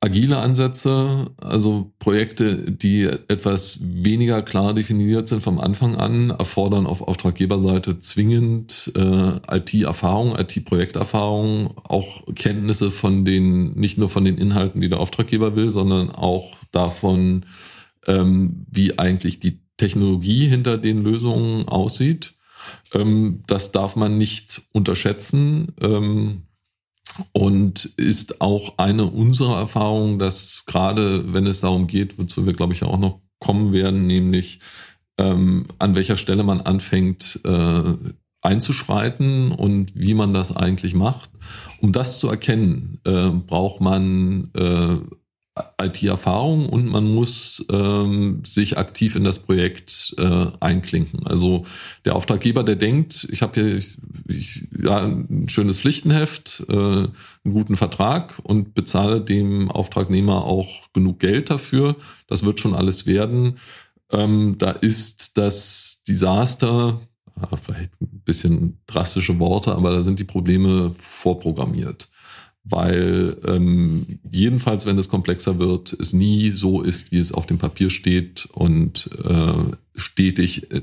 S4: agile Ansätze, also Projekte, die etwas weniger klar definiert sind vom Anfang an, erfordern auf Auftraggeberseite zwingend äh, IT-Erfahrung, IT-Projekterfahrung, auch Kenntnisse von den, nicht nur von den Inhalten, die der Auftraggeber will, sondern auch davon, ähm, wie eigentlich die Technologie hinter den Lösungen aussieht. Ähm, das darf man nicht unterschätzen. Ähm, und ist auch eine unserer Erfahrungen, dass gerade wenn es darum geht, wozu wir, glaube ich, auch noch kommen werden, nämlich ähm, an welcher Stelle man anfängt äh, einzuschreiten und wie man das eigentlich macht. Um das zu erkennen, äh, braucht man äh, IT-Erfahrung und man muss ähm, sich aktiv in das Projekt äh, einklinken. Also der Auftraggeber, der denkt, ich habe hier ich, ja, ein schönes Pflichtenheft, äh, einen guten Vertrag und bezahle dem Auftragnehmer auch genug Geld dafür, das wird schon alles werden. Ähm, da ist das Desaster, vielleicht ein bisschen drastische Worte, aber da sind die Probleme vorprogrammiert weil ähm, jedenfalls, wenn es komplexer wird, es nie so ist, wie es auf dem Papier steht und äh, stetig äh,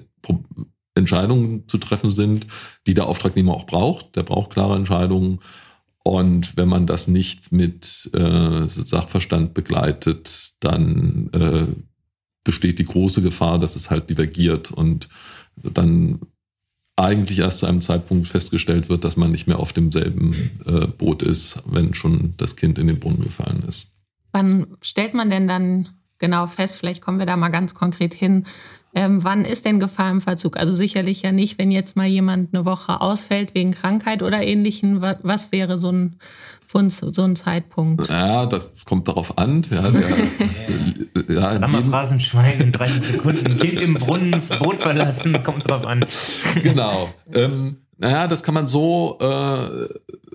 S4: Entscheidungen zu treffen sind, die der Auftragnehmer auch braucht. Der braucht klare Entscheidungen. Und wenn man das nicht mit äh, Sachverstand begleitet, dann äh, besteht die große Gefahr, dass es halt divergiert und dann eigentlich erst zu einem Zeitpunkt festgestellt wird, dass man nicht mehr auf demselben äh, Boot ist, wenn schon das Kind in den Brunnen gefallen ist.
S3: Wann stellt man denn dann genau fest, vielleicht kommen wir da mal ganz konkret hin, ähm, wann ist denn Gefahr im Verzug? Also sicherlich ja nicht, wenn jetzt mal jemand eine Woche ausfällt wegen Krankheit oder ähnlichen. Was, was wäre so ein, so ein Zeitpunkt?
S4: Ja, das kommt darauf an. Ja,
S2: der, ja, Lammerphrasen schweigen in 30 Sekunden. Kind im Brunnen, Boot verlassen, kommt drauf an.
S4: Genau. Ähm, naja, das kann man so, äh,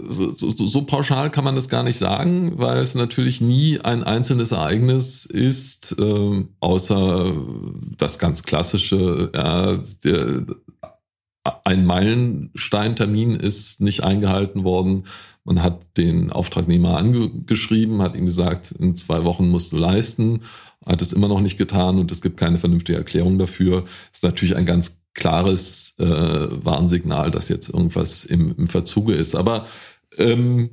S4: so, so, so pauschal kann man das gar nicht sagen, weil es natürlich nie ein einzelnes Ereignis ist, äh, außer das ganz klassische, ja, der, ein Meilensteintermin ist nicht eingehalten worden. Man hat den Auftragnehmer angeschrieben, hat ihm gesagt, in zwei Wochen musst du leisten, hat es immer noch nicht getan und es gibt keine vernünftige Erklärung dafür. Das ist natürlich ein ganz klares äh, Warnsignal, dass jetzt irgendwas im, im Verzuge ist. Aber ähm,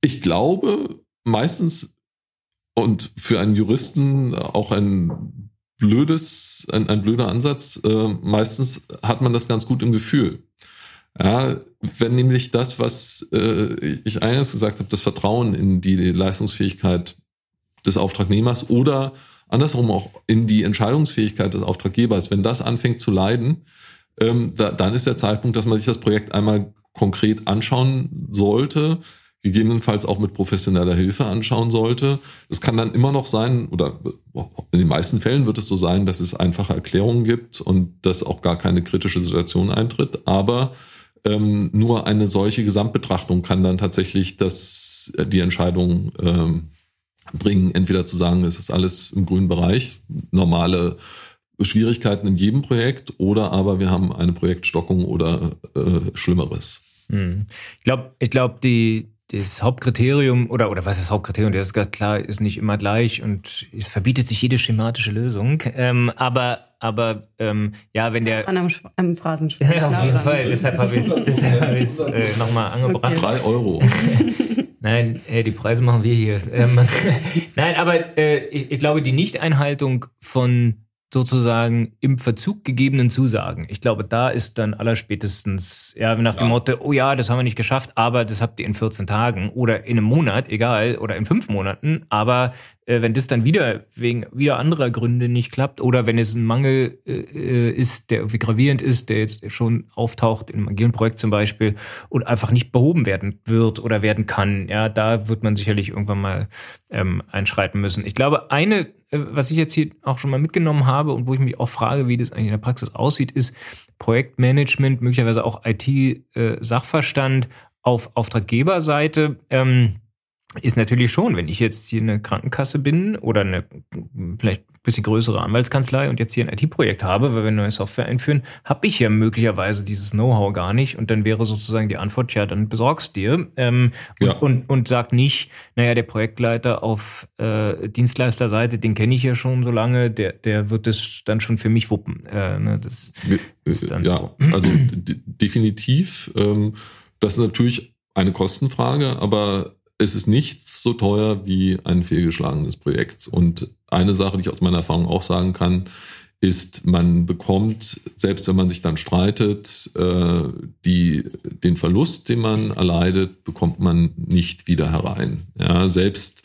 S4: ich glaube, meistens und für einen Juristen auch ein blödes, ein, ein blöder Ansatz, äh, meistens hat man das ganz gut im Gefühl. Ja, wenn nämlich das, was äh, ich eingangs gesagt habe, das Vertrauen in die Leistungsfähigkeit des Auftragnehmers oder andersrum auch in die Entscheidungsfähigkeit des Auftraggebers, wenn das anfängt zu leiden, ähm, da, dann ist der Zeitpunkt, dass man sich das Projekt einmal konkret anschauen sollte, gegebenenfalls auch mit professioneller Hilfe anschauen sollte. Es kann dann immer noch sein, oder in den meisten Fällen wird es so sein, dass es einfache Erklärungen gibt und dass auch gar keine kritische Situation eintritt. Aber ähm, nur eine solche Gesamtbetrachtung kann dann tatsächlich das, die Entscheidung ähm, bringen, entweder zu sagen, es ist alles im grünen Bereich, normale Schwierigkeiten in jedem Projekt, oder aber wir haben eine Projektstockung oder äh, Schlimmeres.
S2: Hm. Ich glaube, ich glaube, die das Hauptkriterium oder oder was ist das Hauptkriterium? Das ist ganz klar, ist nicht immer gleich und es verbietet sich jede schematische Lösung. Ähm, aber aber ähm, ja, wenn der
S1: an einem, einem
S2: Phrasenschwein. Ja, auf jeden Fall. deshalb habe ich es hab äh, nochmal angebracht.
S4: Drei Euro.
S2: Nein, äh, die Preise machen wir hier. Ähm, Nein, aber äh, ich, ich glaube, die Nichteinhaltung von sozusagen im Verzug gegebenen Zusagen. Ich glaube, da ist dann allerspätestens, ja, nach ja. dem Motto, oh ja, das haben wir nicht geschafft, aber das habt ihr in 14 Tagen oder in einem Monat, egal, oder in fünf Monaten. Aber äh, wenn das dann wieder wegen wieder anderer Gründe nicht klappt oder wenn es ein Mangel äh, ist, der irgendwie gravierend ist, der jetzt schon auftaucht in einem agilen Projekt zum Beispiel und einfach nicht behoben werden wird oder werden kann, ja, da wird man sicherlich irgendwann mal ähm, einschreiten müssen. Ich glaube, eine äh, was ich jetzt hier auch schon mal mitgenommen habe und wo ich mich auch frage, wie das eigentlich in der Praxis aussieht, ist Projektmanagement, möglicherweise auch IT-Sachverstand auf Auftraggeberseite. Ähm, ist natürlich schon, wenn ich jetzt hier eine Krankenkasse bin oder eine vielleicht bisschen größere Anwaltskanzlei und jetzt hier ein IT-Projekt habe, weil wir neue Software einführen, habe ich ja möglicherweise dieses Know-how gar nicht und dann wäre sozusagen die Antwort, ja, dann besorgst dir ähm, ja. und, und, und sag nicht, naja, der Projektleiter auf äh, Dienstleisterseite, den kenne ich ja schon so lange, der, der wird das dann schon für mich wuppen. Äh, ne, das
S4: ist dann ja, so. also definitiv. Ähm, das ist natürlich eine Kostenfrage, aber es ist nichts so teuer wie ein fehlgeschlagenes Projekt. Und eine Sache, die ich aus meiner Erfahrung auch sagen kann, ist, man bekommt, selbst wenn man sich dann streitet, äh, die, den Verlust, den man erleidet, bekommt man nicht wieder herein. Ja, selbst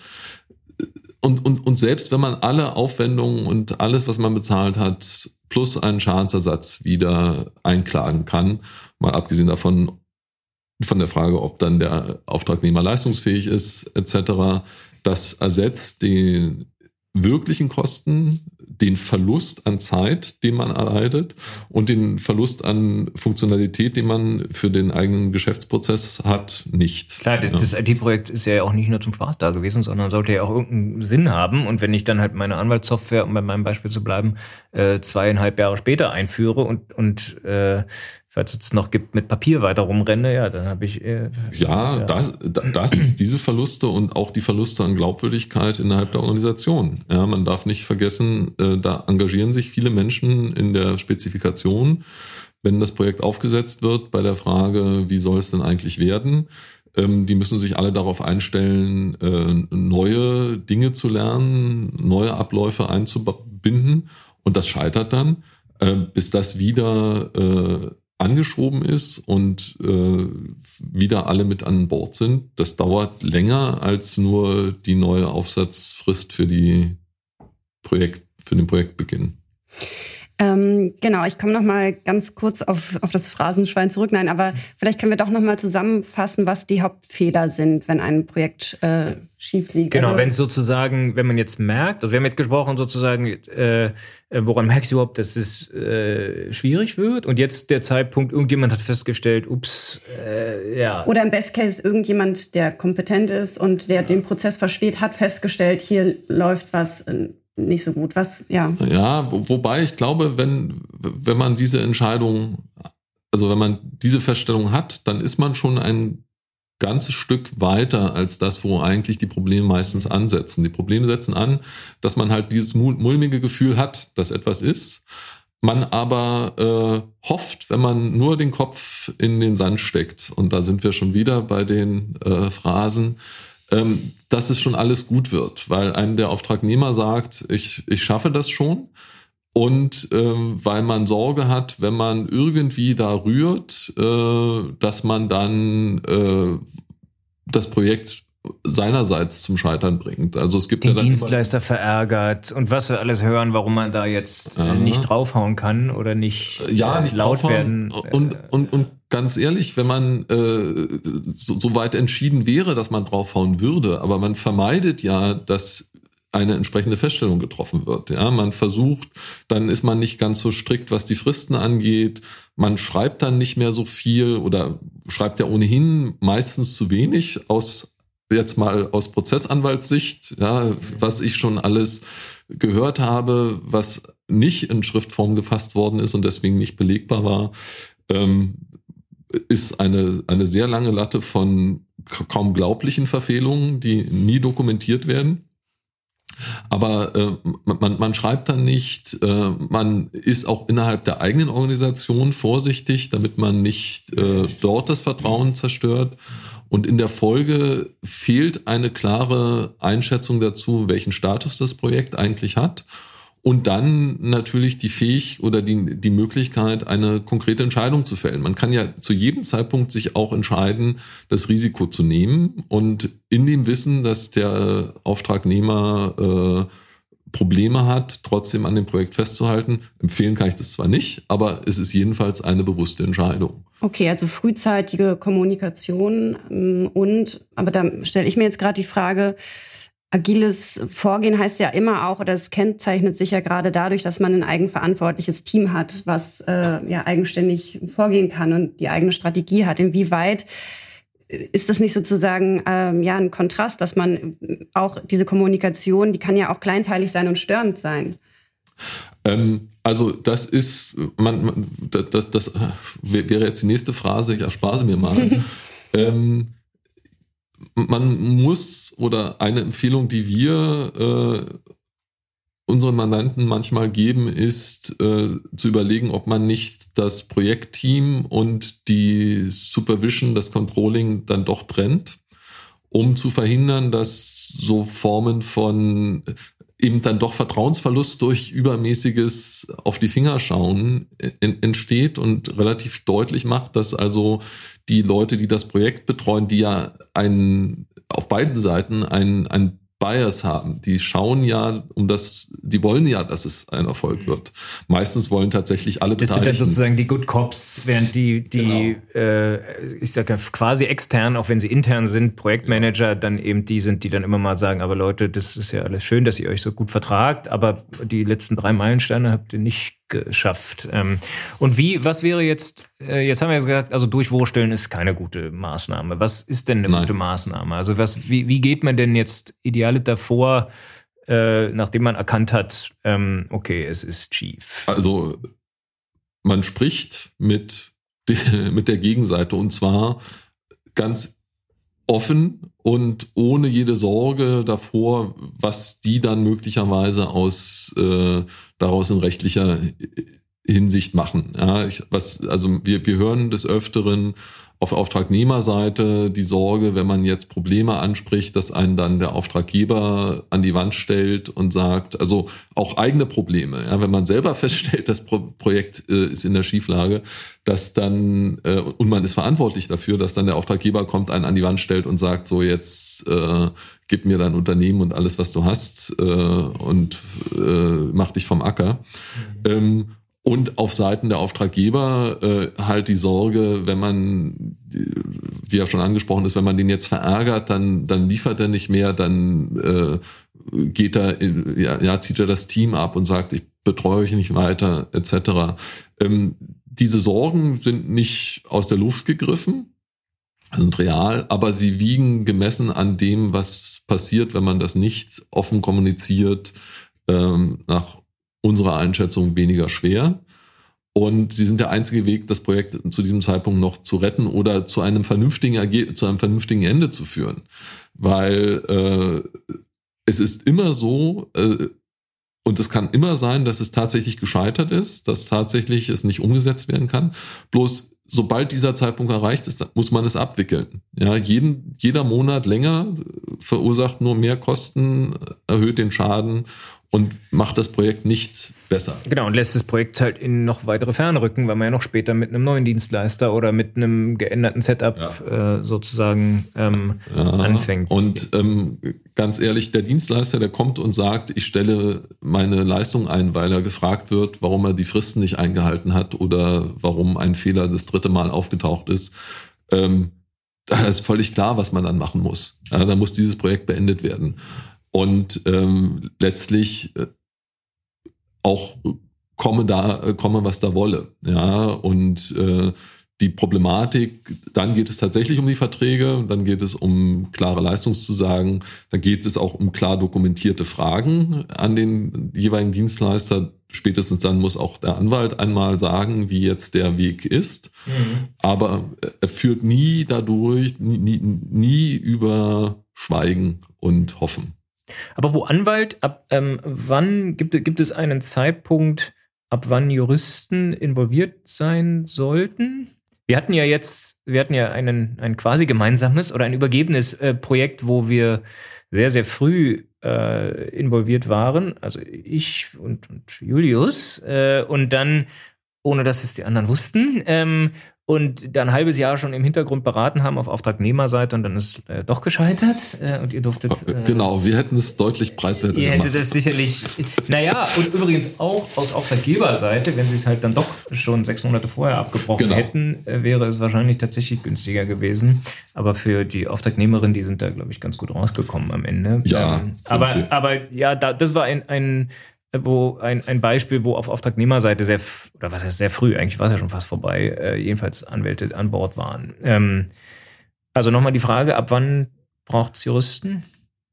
S4: und, und, und selbst wenn man alle Aufwendungen und alles, was man bezahlt hat, plus einen Schadensersatz wieder einklagen kann, mal abgesehen davon, von der Frage, ob dann der Auftragnehmer leistungsfähig ist, etc. Das ersetzt die wirklichen Kosten, den Verlust an Zeit, den man erleidet und den Verlust an Funktionalität, den man für den eigenen Geschäftsprozess hat, nicht.
S2: Klar, ja. das IT-Projekt ist ja auch nicht nur zum Spaß da gewesen, sondern sollte ja auch irgendeinen Sinn haben. Und wenn ich dann halt meine Anwaltssoftware, um bei meinem Beispiel zu bleiben, äh, zweieinhalb Jahre später einführe und, und äh, falls es noch gibt, mit Papier weiter rumrenne, ja, dann habe ich. Äh,
S4: ja, ja. Das, das ist diese Verluste und auch die Verluste an Glaubwürdigkeit innerhalb der Organisation. Ja, man darf nicht vergessen, äh, da engagieren sich viele Menschen in der Spezifikation. Wenn das Projekt aufgesetzt wird, bei der Frage, wie soll es denn eigentlich werden, ähm, die müssen sich alle darauf einstellen, äh, neue Dinge zu lernen, neue Abläufe einzubinden. Und das scheitert dann, äh, bis das wieder äh, angeschoben ist und äh, wieder alle mit an Bord sind. Das dauert länger als nur die neue Aufsatzfrist für die Projekt, für den Projektbeginn.
S1: Ähm, genau, ich komme noch mal ganz kurz auf, auf das Phrasenschwein zurück. Nein, aber vielleicht können wir doch noch mal zusammenfassen, was die Hauptfehler sind, wenn ein Projekt äh, schief liegt.
S2: Genau, also, wenn es sozusagen, wenn man jetzt merkt, also wir haben jetzt gesprochen sozusagen, äh, woran merkst du überhaupt, dass es äh, schwierig wird? Und jetzt der Zeitpunkt, irgendjemand hat festgestellt, ups, äh, ja.
S1: Oder im Best Case irgendjemand, der kompetent ist und der den Prozess versteht, hat festgestellt, hier läuft was äh, nicht so gut. Was, ja.
S4: Ja, wobei ich glaube, wenn, wenn man diese Entscheidung, also wenn man diese Feststellung hat, dann ist man schon ein ganzes Stück weiter als das, wo eigentlich die Probleme meistens ansetzen. Die Probleme setzen an, dass man halt dieses mulmige Gefühl hat, dass etwas ist. Man aber äh, hofft, wenn man nur den Kopf in den Sand steckt, und da sind wir schon wieder bei den äh, Phrasen, dass es schon alles gut wird, weil einem der Auftragnehmer sagt, ich, ich schaffe das schon. Und ähm, weil man Sorge hat, wenn man irgendwie da rührt, äh, dass man dann äh, das Projekt seinerseits zum Scheitern bringt. Also es gibt
S2: den ja Dienstleister verärgert und was wir alles hören, warum man da jetzt Aha. nicht draufhauen kann oder nicht,
S4: ja, nicht laut werden. Und, und, und ganz ehrlich, wenn man äh, so, so weit entschieden wäre, dass man draufhauen würde, aber man vermeidet ja, dass eine entsprechende Feststellung getroffen wird. Ja, man versucht, dann ist man nicht ganz so strikt, was die Fristen angeht. Man schreibt dann nicht mehr so viel oder schreibt ja ohnehin meistens zu wenig aus jetzt mal aus Prozessanwaltssicht, ja, was ich schon alles gehört habe, was nicht in Schriftform gefasst worden ist und deswegen nicht belegbar war. Ähm, ist eine, eine sehr lange Latte von kaum glaublichen Verfehlungen, die nie dokumentiert werden. Aber äh, man, man schreibt dann nicht, äh, man ist auch innerhalb der eigenen Organisation vorsichtig, damit man nicht äh, dort das Vertrauen zerstört. Und in der Folge fehlt eine klare Einschätzung dazu, welchen Status das Projekt eigentlich hat und dann natürlich die Fähig oder die, die Möglichkeit, eine konkrete Entscheidung zu fällen. Man kann ja zu jedem Zeitpunkt sich auch entscheiden, das Risiko zu nehmen und in dem Wissen, dass der Auftragnehmer äh, Probleme hat, trotzdem an dem Projekt festzuhalten. Empfehlen kann ich das zwar nicht, aber es ist jedenfalls eine bewusste Entscheidung.
S1: Okay, also frühzeitige Kommunikation ähm, und, aber da stelle ich mir jetzt gerade die Frage, agiles Vorgehen heißt ja immer auch, oder es kennzeichnet sich ja gerade dadurch, dass man ein eigenverantwortliches Team hat, was äh, ja eigenständig vorgehen kann und die eigene Strategie hat. Inwieweit ist das nicht sozusagen ähm, ja ein Kontrast, dass man auch diese Kommunikation, die kann ja auch kleinteilig sein und störend sein?
S4: Ähm, also das ist, man, man das, das, das wäre jetzt die nächste Phrase, ich erspare sie mir mal. ähm, man muss oder eine Empfehlung, die wir äh, unseren Mandanten manchmal geben, ist äh, zu überlegen, ob man nicht das Projektteam und die Supervision, das Controlling dann doch trennt, um zu verhindern, dass so Formen von eben dann doch Vertrauensverlust durch übermäßiges auf die Finger schauen entsteht und relativ deutlich macht, dass also die Leute, die das Projekt betreuen, die ja ein, auf beiden Seiten ein, ein Bias haben. Die schauen ja, um das, die wollen ja, dass es ein Erfolg mhm. wird. Meistens wollen tatsächlich alle
S2: das Beteiligten. Das sind dann sozusagen die Good Cops, während die, die genau. äh, ich sage quasi extern, auch wenn sie intern sind, Projektmanager, dann eben die sind, die dann immer mal sagen, aber Leute, das ist ja alles schön, dass ihr euch so gut vertragt, aber die letzten drei Meilensteine habt ihr nicht geschafft. Ähm, und wie, was wäre jetzt, äh, jetzt haben wir ja gesagt, also durchwursteln ist keine gute Maßnahme. Was ist denn eine Nein. gute Maßnahme? Also was, wie, wie geht man denn jetzt ideale davor, äh, nachdem man erkannt hat, ähm, okay, es ist schief?
S4: Also man spricht mit, mit der Gegenseite und zwar ganz offen und ohne jede Sorge davor, was die dann möglicherweise aus äh, daraus in rechtlicher Hinsicht machen. Ja, ich, was, also wir, wir hören des Öfteren auf Auftragnehmerseite die Sorge, wenn man jetzt Probleme anspricht, dass einen dann der Auftraggeber an die Wand stellt und sagt, also auch eigene Probleme, ja, wenn man selber feststellt, das Pro Projekt äh, ist in der Schieflage, dass dann, äh, und man ist verantwortlich dafür, dass dann der Auftraggeber kommt, einen an die Wand stellt und sagt, so jetzt äh, gib mir dein Unternehmen und alles, was du hast äh, und äh, mach dich vom Acker. Mhm. Ähm, und auf Seiten der Auftraggeber äh, halt die Sorge, wenn man, die ja schon angesprochen ist, wenn man den jetzt verärgert, dann, dann liefert er nicht mehr, dann äh, geht er, ja, ja, zieht er das Team ab und sagt, ich betreue euch nicht weiter, etc. Ähm, diese Sorgen sind nicht aus der Luft gegriffen, sind real, aber sie wiegen gemessen an dem, was passiert, wenn man das nicht offen kommuniziert, ähm, nach unserer Einschätzung weniger schwer. Und sie sind der einzige Weg, das Projekt zu diesem Zeitpunkt noch zu retten oder zu einem vernünftigen Erge zu einem vernünftigen Ende zu führen. Weil äh, es ist immer so, äh, und es kann immer sein, dass es tatsächlich gescheitert ist, dass tatsächlich es nicht umgesetzt werden kann. Bloß sobald dieser Zeitpunkt erreicht ist, muss man es abwickeln. Ja, jeden, jeder Monat länger verursacht nur mehr Kosten, erhöht den Schaden und macht das Projekt nicht besser.
S2: Genau, und lässt das Projekt halt in noch weitere Ferne rücken, weil man ja noch später mit einem neuen Dienstleister oder mit einem geänderten Setup ja. äh, sozusagen ähm, ja, anfängt.
S4: Und ähm, ganz ehrlich, der Dienstleister, der kommt und sagt, ich stelle meine Leistung ein, weil er gefragt wird, warum er die Fristen nicht eingehalten hat oder warum ein Fehler das dritte Mal aufgetaucht ist. Ähm, da ist völlig klar, was man dann machen muss. Ja, da muss dieses Projekt beendet werden und ähm, letztlich äh, auch komme da, äh, komme was da wolle. Ja, und äh, die Problematik, dann geht es tatsächlich um die Verträge, dann geht es um klare Leistungszusagen, dann geht es auch um klar dokumentierte Fragen an den jeweiligen Dienstleister. Spätestens dann muss auch der Anwalt einmal sagen, wie jetzt der Weg ist. Mhm. Aber er führt nie dadurch, nie, nie, nie über Schweigen und Hoffen.
S2: Aber wo Anwalt, ab ähm, wann gibt, gibt es einen Zeitpunkt, ab wann Juristen involviert sein sollten? Wir hatten ja jetzt, wir hatten ja einen, ein quasi gemeinsames oder ein übergebenes äh, Projekt, wo wir sehr, sehr früh äh, involviert waren. Also ich und, und Julius. Äh, und dann, ohne dass es die anderen wussten, ähm, und dann ein halbes Jahr schon im Hintergrund beraten haben auf Auftragnehmerseite und dann ist äh, doch gescheitert äh, und ihr durftet.
S4: Äh, genau, wir hätten es deutlich preiswerter
S2: ihr gemacht. Ihr hättet das sicherlich. Naja, und übrigens auch aus Auftraggeberseite, wenn sie es halt dann doch schon sechs Monate vorher abgebrochen genau. hätten, äh, wäre es wahrscheinlich tatsächlich günstiger gewesen. Aber für die Auftragnehmerin, die sind da, glaube ich, ganz gut rausgekommen am Ende.
S4: Ja.
S2: Ähm, aber, aber ja, da, das war ein, ein wo ein, ein Beispiel, wo auf Auftragnehmerseite sehr, oder was heißt sehr früh, eigentlich war es ja schon fast vorbei, äh, jedenfalls Anwälte an Bord waren. Ähm, Also nochmal die Frage, ab wann braucht es Juristen?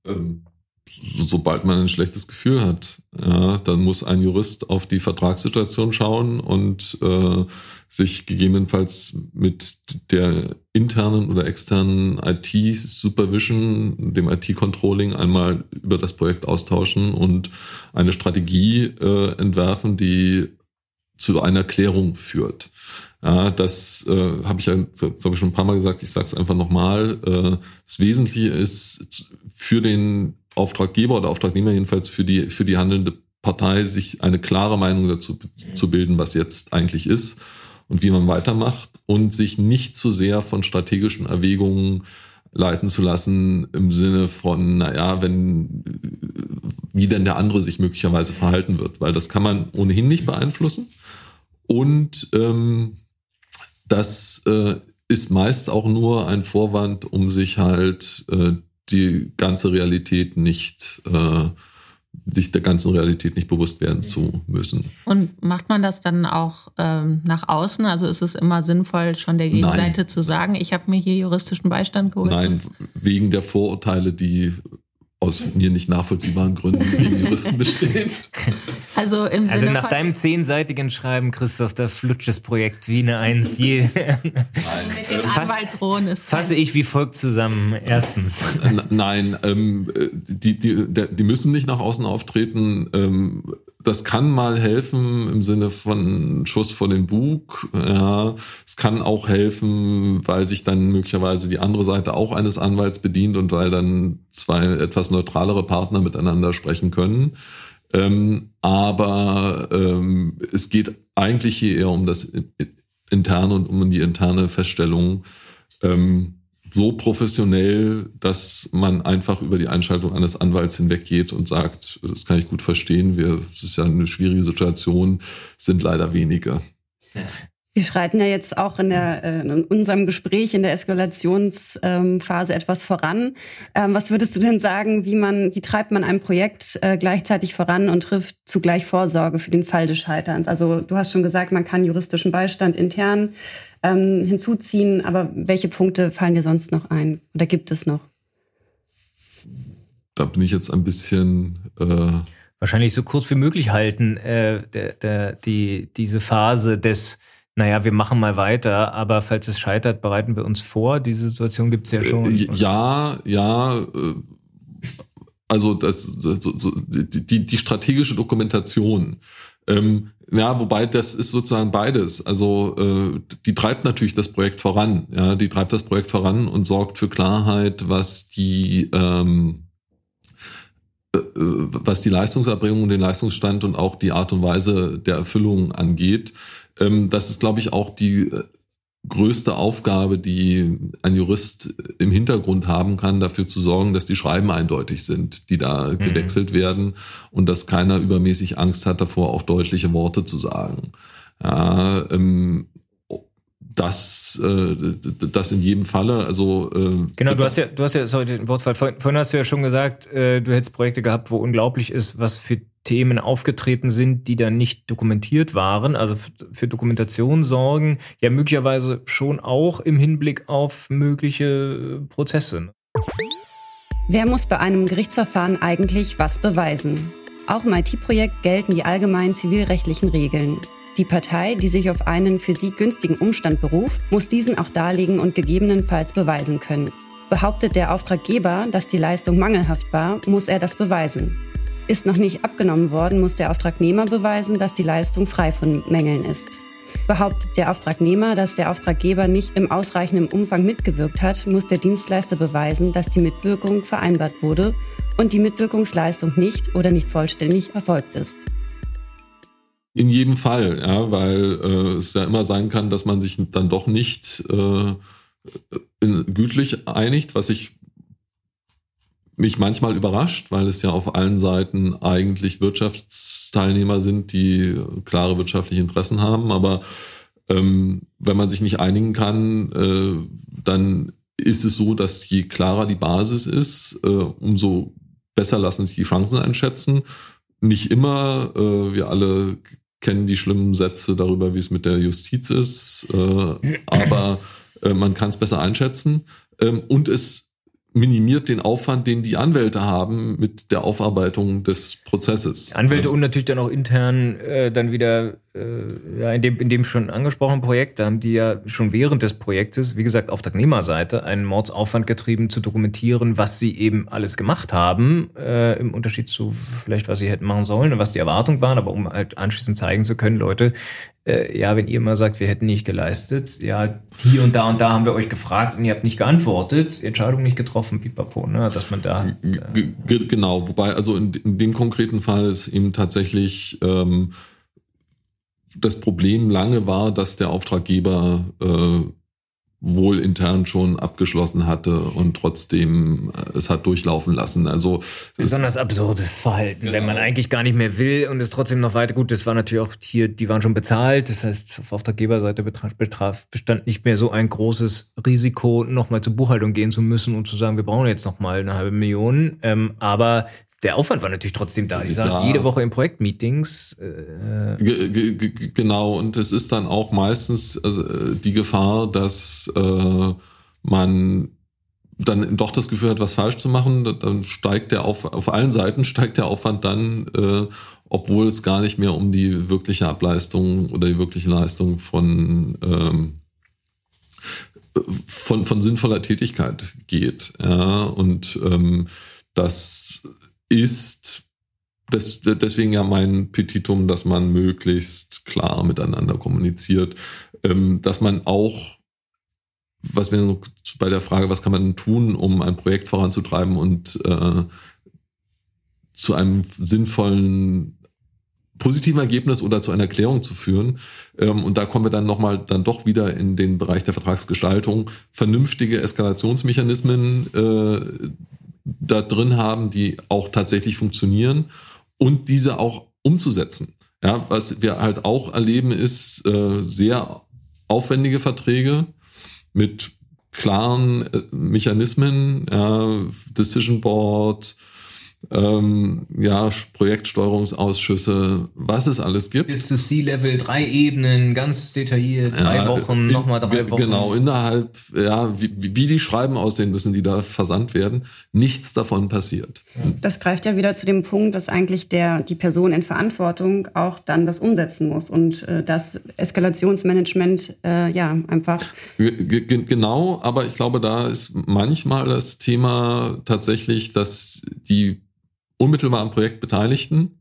S4: Ähm, sobald man ein schlechtes Gefühl hat. Ja, dann muss ein Jurist auf die Vertragssituation schauen und äh, sich gegebenenfalls mit der internen oder externen IT-Supervision, dem IT-Controlling einmal über das Projekt austauschen und eine Strategie äh, entwerfen, die zu einer Klärung führt. Ja, das äh, habe ich ja, glaube ich, schon ein paar Mal gesagt, ich sage es einfach nochmal. Äh, das Wesentliche ist für den Auftraggeber oder Auftragnehmer jedenfalls für die, für die handelnde Partei, sich eine klare Meinung dazu zu bilden, was jetzt eigentlich ist und wie man weitermacht und sich nicht zu sehr von strategischen Erwägungen leiten zu lassen im Sinne von, naja, wenn, wie denn der andere sich möglicherweise verhalten wird, weil das kann man ohnehin nicht beeinflussen. Und ähm, das äh, ist meist auch nur ein Vorwand, um sich halt äh, die ganze Realität nicht, äh, sich der ganzen Realität nicht bewusst werden zu müssen.
S3: Und macht man das dann auch ähm, nach außen? Also ist es immer sinnvoll, schon der Gegenseite Nein. zu sagen, ich habe mir hier juristischen Beistand geholt?
S4: Nein, wegen der Vorurteile, die aus mir nicht nachvollziehbaren Gründen gegen Juristen bestehen.
S3: Also, im
S2: also Sinne nach deinem zehnseitigen Schreiben, Christoph, da flutscht das Projekt wie eine Eins je.
S3: Fass,
S2: fasse ich wie folgt zusammen. Erstens.
S4: Nein, ähm, die, die, die müssen nicht nach außen auftreten. Ähm, das kann mal helfen im Sinne von Schuss vor den Bug. Ja, es kann auch helfen, weil sich dann möglicherweise die andere Seite auch eines Anwalts bedient und weil dann zwei etwas neutralere Partner miteinander sprechen können. Ähm, aber ähm, es geht eigentlich hier eher um das interne und um die interne Feststellung. Ähm, so professionell, dass man einfach über die Einschaltung eines Anwalts hinweggeht und sagt, das kann ich gut verstehen, wir, es ist ja eine schwierige Situation, sind leider weniger.
S1: Wir schreiten ja jetzt auch in, der, äh, in unserem Gespräch in der Eskalationsphase etwas voran. Ähm, was würdest du denn sagen, wie man, wie treibt man ein Projekt äh, gleichzeitig voran und trifft zugleich Vorsorge für den Fall des Scheiterns? Also du hast schon gesagt, man kann juristischen Beistand intern ähm, hinzuziehen, aber welche Punkte fallen dir sonst noch ein oder gibt es noch?
S4: Da bin ich jetzt ein bisschen äh
S2: wahrscheinlich so kurz wie möglich halten, äh, der, der, die, diese Phase des naja, wir machen mal weiter, aber falls es scheitert, bereiten wir uns vor. Diese Situation gibt es ja schon.
S4: Äh, ja, ja. Äh, also das, das so, die, die strategische Dokumentation. Ähm, ja, wobei das ist sozusagen beides. Also äh, die treibt natürlich das Projekt voran. Ja, die treibt das Projekt voran und sorgt für Klarheit, was die ähm, äh, äh was die Leistungserbringung, den Leistungsstand und auch die Art und Weise der Erfüllung angeht. Ähm, das ist, glaube ich, auch die äh, größte Aufgabe, die ein Jurist im Hintergrund haben kann, dafür zu sorgen, dass die Schreiben eindeutig sind, die da mhm. gewechselt werden und dass keiner übermäßig Angst hat davor, auch deutliche Worte zu sagen. Ja, ähm, das, äh, das in jedem Falle, also
S2: äh, genau, du hast ja, du hast ja, sorry, den Wortfall, vorhin hast du ja schon gesagt, äh, du hättest Projekte gehabt, wo unglaublich ist, was für Themen aufgetreten sind, die dann nicht dokumentiert waren, also für Dokumentation sorgen, ja möglicherweise schon auch im Hinblick auf mögliche Prozesse.
S1: Wer muss bei einem Gerichtsverfahren eigentlich was beweisen? Auch im IT-Projekt gelten die allgemeinen zivilrechtlichen Regeln. Die Partei, die sich auf einen für sie günstigen Umstand beruft, muss diesen auch darlegen und gegebenenfalls beweisen können. Behauptet der Auftraggeber, dass die Leistung mangelhaft war, muss er das beweisen. Ist noch nicht abgenommen worden, muss der Auftragnehmer beweisen, dass die Leistung frei von Mängeln ist. Behauptet der Auftragnehmer, dass der Auftraggeber nicht im ausreichenden Umfang mitgewirkt hat, muss der Dienstleister beweisen, dass die Mitwirkung vereinbart wurde und die Mitwirkungsleistung nicht oder nicht vollständig erfolgt ist.
S4: In jedem Fall, ja, weil äh, es ja immer sein kann, dass man sich dann doch nicht äh, gütlich einigt, was ich mich manchmal überrascht, weil es ja auf allen Seiten eigentlich Wirtschaftsteilnehmer sind, die klare wirtschaftliche Interessen haben. Aber ähm, wenn man sich nicht einigen kann, äh, dann ist es so, dass je klarer die Basis ist, äh, umso besser lassen sich die Chancen einschätzen. Nicht immer, äh, wir alle kennen die schlimmen Sätze darüber, wie es mit der Justiz ist, äh, aber äh, man kann es besser einschätzen. ähm, und es minimiert den Aufwand, den die Anwälte haben mit der Aufarbeitung des Prozesses.
S2: Anwälte und natürlich dann auch intern äh, dann wieder äh, ja in dem in dem schon angesprochenen Projekt, da haben die ja schon während des Projektes, wie gesagt, auf der Nehmerseite einen Mordsaufwand getrieben zu dokumentieren, was sie eben alles gemacht haben, äh, im Unterschied zu vielleicht was sie hätten machen sollen und was die Erwartungen waren, aber um halt anschließend zeigen zu können, Leute, äh, ja, wenn ihr immer sagt, wir hätten nicht geleistet, ja, hier und da und da haben wir euch gefragt und ihr habt nicht geantwortet, Entscheidung nicht getroffen, pipapo, ne, dass man da.
S4: Äh genau, wobei, also in, in, dem konkreten Fall ist eben tatsächlich ähm, das Problem lange war, dass der Auftraggeber äh, wohl intern schon abgeschlossen hatte und trotzdem äh, es hat durchlaufen lassen. Also
S2: besonders absurdes Verhalten, genau. wenn man eigentlich gar nicht mehr will und es trotzdem noch weiter gut. Das war natürlich auch hier, die waren schon bezahlt. Das heißt, auf Auftraggeberseite betraf, betraf bestand nicht mehr so ein großes Risiko, nochmal zur Buchhaltung gehen zu müssen und zu sagen, wir brauchen jetzt nochmal eine halbe Million. Ähm, aber der Aufwand war natürlich trotzdem da. Die saß jede Woche in Projektmeetings. Äh
S4: genau, und es ist dann auch meistens also, die Gefahr, dass äh, man dann doch das Gefühl hat, was falsch zu machen. Dann steigt der auf, auf allen Seiten steigt der Aufwand dann, äh, obwohl es gar nicht mehr um die wirkliche Ableistung oder die wirkliche Leistung von ähm, von, von sinnvoller Tätigkeit geht. Ja, und ähm, das ist das, deswegen ja mein Petitum, dass man möglichst klar miteinander kommuniziert, ähm, dass man auch, was wir bei der Frage, was kann man tun, um ein Projekt voranzutreiben und äh, zu einem sinnvollen positiven Ergebnis oder zu einer Erklärung zu führen. Ähm, und da kommen wir dann nochmal dann doch wieder in den Bereich der Vertragsgestaltung. Vernünftige Eskalationsmechanismen äh, da drin haben, die auch tatsächlich funktionieren und diese auch umzusetzen. Ja, was wir halt auch erleben, ist äh, sehr aufwendige Verträge mit klaren äh, Mechanismen, ja, Decision Board, ähm, ja, Projektsteuerungsausschüsse, was es alles gibt.
S2: Bis zu C-Level, drei Ebenen, ganz detailliert, drei ja, Wochen, nochmal drei Wochen.
S4: Genau, innerhalb, ja, wie, wie die Schreiben aussehen müssen, die da versandt werden. Nichts davon passiert.
S1: Das greift ja wieder zu dem Punkt, dass eigentlich der, die Person in Verantwortung auch dann das umsetzen muss und äh, das Eskalationsmanagement, äh, ja, einfach.
S4: G genau, aber ich glaube, da ist manchmal das Thema tatsächlich, dass die unmittelbar am Projekt Beteiligten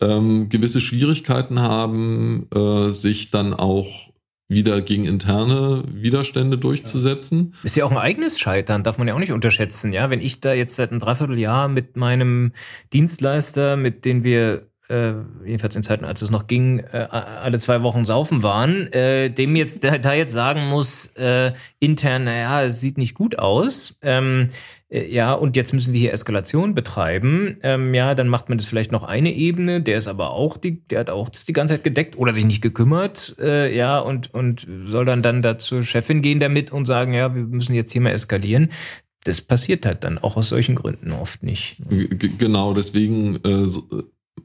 S4: ähm, gewisse Schwierigkeiten haben, äh, sich dann auch wieder gegen interne Widerstände durchzusetzen.
S2: Ist ja auch ein eigenes Scheitern, darf man ja auch nicht unterschätzen, ja. Wenn ich da jetzt seit einem Dreivierteljahr mit meinem Dienstleister, mit dem wir äh, jedenfalls in Zeiten, als es noch ging, äh, alle zwei Wochen saufen waren, äh, dem jetzt da, da jetzt sagen muss, äh, intern, naja, es sieht nicht gut aus, ähm, äh, ja, und jetzt müssen wir hier Eskalation betreiben, ähm, ja, dann macht man das vielleicht noch eine Ebene, der ist aber auch, die, der hat auch das die ganze Zeit gedeckt oder sich nicht gekümmert, äh, ja, und, und soll dann dann da zur Chefin gehen damit und sagen, ja, wir müssen jetzt hier mal eskalieren das passiert halt dann auch aus solchen Gründen oft nicht.
S4: Genau, deswegen äh,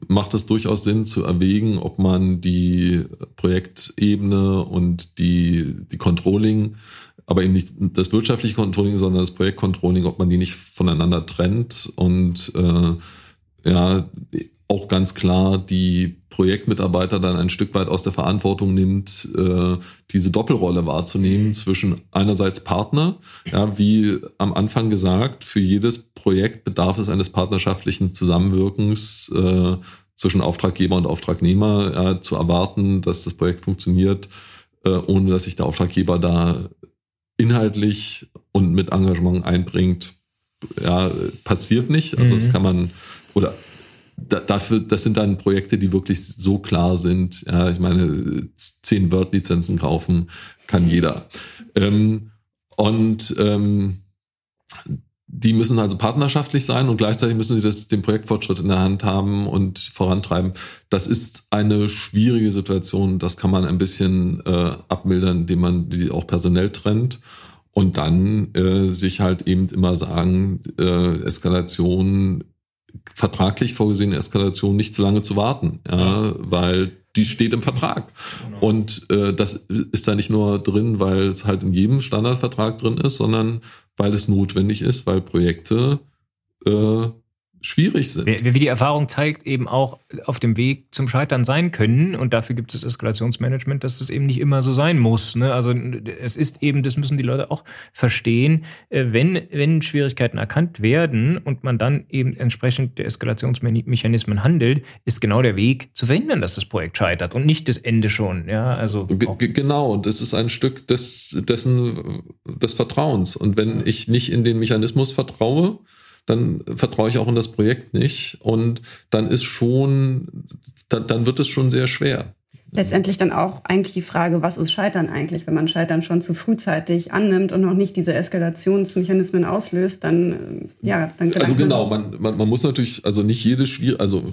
S4: macht es durchaus Sinn zu erwägen, ob man die Projektebene und die, die Controlling, aber eben nicht das wirtschaftliche Controlling, sondern das Projektcontrolling, ob man die nicht voneinander trennt und äh, ja, auch ganz klar die Projektmitarbeiter dann ein Stück weit aus der Verantwortung nimmt, äh, diese Doppelrolle wahrzunehmen mhm. zwischen einerseits Partner, ja, wie am Anfang gesagt, für jedes Projekt bedarf es eines partnerschaftlichen Zusammenwirkens äh, zwischen Auftraggeber und Auftragnehmer, ja, zu erwarten, dass das Projekt funktioniert, äh, ohne dass sich der Auftraggeber da inhaltlich und mit Engagement einbringt, ja, passiert nicht. Also mhm. das kann man, oder da, dafür, das sind dann Projekte, die wirklich so klar sind. Ja, ich meine, zehn Word-Lizenzen kaufen kann jeder. Ähm, und ähm, die müssen also partnerschaftlich sein und gleichzeitig müssen sie das, den Projektfortschritt in der Hand haben und vorantreiben. Das ist eine schwierige Situation. Das kann man ein bisschen äh, abmildern, indem man die auch personell trennt und dann äh, sich halt eben immer sagen, äh, Eskalation vertraglich vorgesehene Eskalation nicht zu lange zu warten, ja, weil die steht im Vertrag. Genau. Und äh, das ist da nicht nur drin, weil es halt in jedem Standardvertrag drin ist, sondern weil es notwendig ist, weil Projekte äh, schwierig sind.
S2: Wie, wie, die Erfahrung zeigt, eben auch auf dem Weg zum Scheitern sein können. Und dafür gibt es Eskalationsmanagement, dass das eben nicht immer so sein muss. Ne? Also es ist eben, das müssen die Leute auch verstehen, äh, wenn, wenn Schwierigkeiten erkannt werden und man dann eben entsprechend der Eskalationsmechanismen handelt, ist genau der Weg zu verhindern, dass das Projekt scheitert und nicht das Ende schon. Ja, also
S4: genau, und es ist ein Stück des, dessen, des Vertrauens. Und wenn ich nicht in den Mechanismus vertraue, dann vertraue ich auch in das Projekt nicht. Und dann ist schon, dann, dann wird es schon sehr schwer.
S1: Letztendlich dann auch eigentlich die Frage, was ist Scheitern eigentlich? Wenn man Scheitern schon zu frühzeitig annimmt und noch nicht diese Eskalationsmechanismen auslöst, dann, äh, ja, dann
S4: Also genau, man, man, man muss natürlich, also nicht jedes Schwier also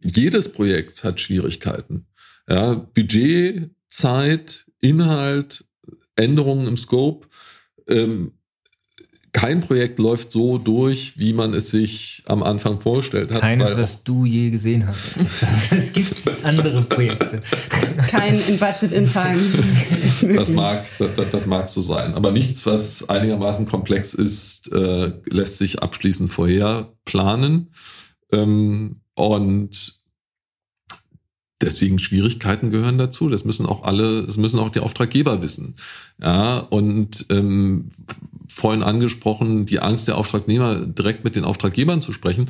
S4: jedes Projekt hat Schwierigkeiten. Ja, Budget, Zeit, Inhalt, Änderungen im Scope. Ähm, kein Projekt läuft so durch, wie man es sich am Anfang vorgestellt hat.
S2: Keines, was du je gesehen hast. es gibt andere Projekte.
S1: Kein in Budget in Time.
S4: Das mag, das, das, mag so sein. Aber nichts, was einigermaßen komplex ist, äh, lässt sich abschließend vorher planen. Ähm, und Deswegen Schwierigkeiten gehören dazu. Das müssen auch alle, das müssen auch die Auftraggeber wissen. Ja, und ähm, vorhin angesprochen, die Angst der Auftragnehmer, direkt mit den Auftraggebern zu sprechen.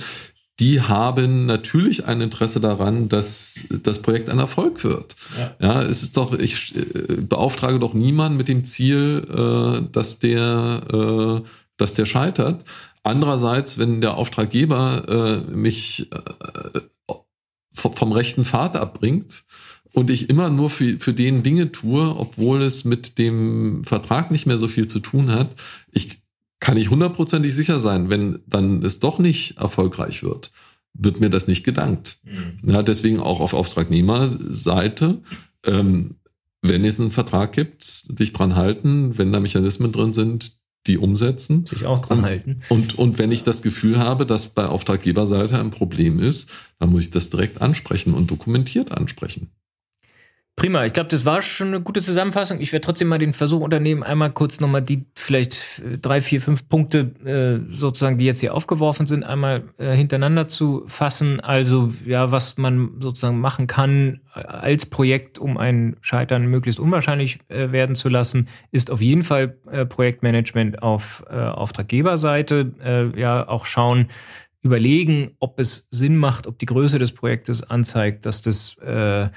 S4: Die haben natürlich ein Interesse daran, dass das Projekt ein Erfolg wird. Ja, ja es ist doch, ich äh, beauftrage doch niemanden mit dem Ziel, äh, dass der, äh, dass der scheitert. Andererseits, wenn der Auftraggeber mich vom rechten Pfad abbringt und ich immer nur für, für den Dinge tue, obwohl es mit dem Vertrag nicht mehr so viel zu tun hat, ich kann ich hundertprozentig sicher sein, wenn dann es doch nicht erfolgreich wird, wird mir das nicht gedankt. Mhm. Ja, deswegen auch auf Auftragnehmerseite, ähm, wenn es einen Vertrag gibt, sich dran halten, wenn da Mechanismen drin sind, die umsetzen.
S2: Sich auch dran
S4: und,
S2: halten.
S4: Und, und wenn ich das Gefühl habe, dass bei Auftraggeberseite ein Problem ist, dann muss ich das direkt ansprechen und dokumentiert ansprechen.
S2: Prima, ich glaube, das war schon eine gute Zusammenfassung. Ich werde trotzdem mal den Versuch unternehmen, einmal kurz nochmal die vielleicht äh, drei, vier, fünf Punkte äh, sozusagen, die jetzt hier aufgeworfen sind, einmal äh, hintereinander zu fassen. Also ja, was man sozusagen machen kann äh, als Projekt, um ein Scheitern möglichst unwahrscheinlich äh, werden zu lassen, ist auf jeden Fall äh, Projektmanagement auf Auftraggeberseite. Ja, auch schauen, überlegen, ob es Sinn macht, ob die Größe des Projektes anzeigt, dass das äh, äh,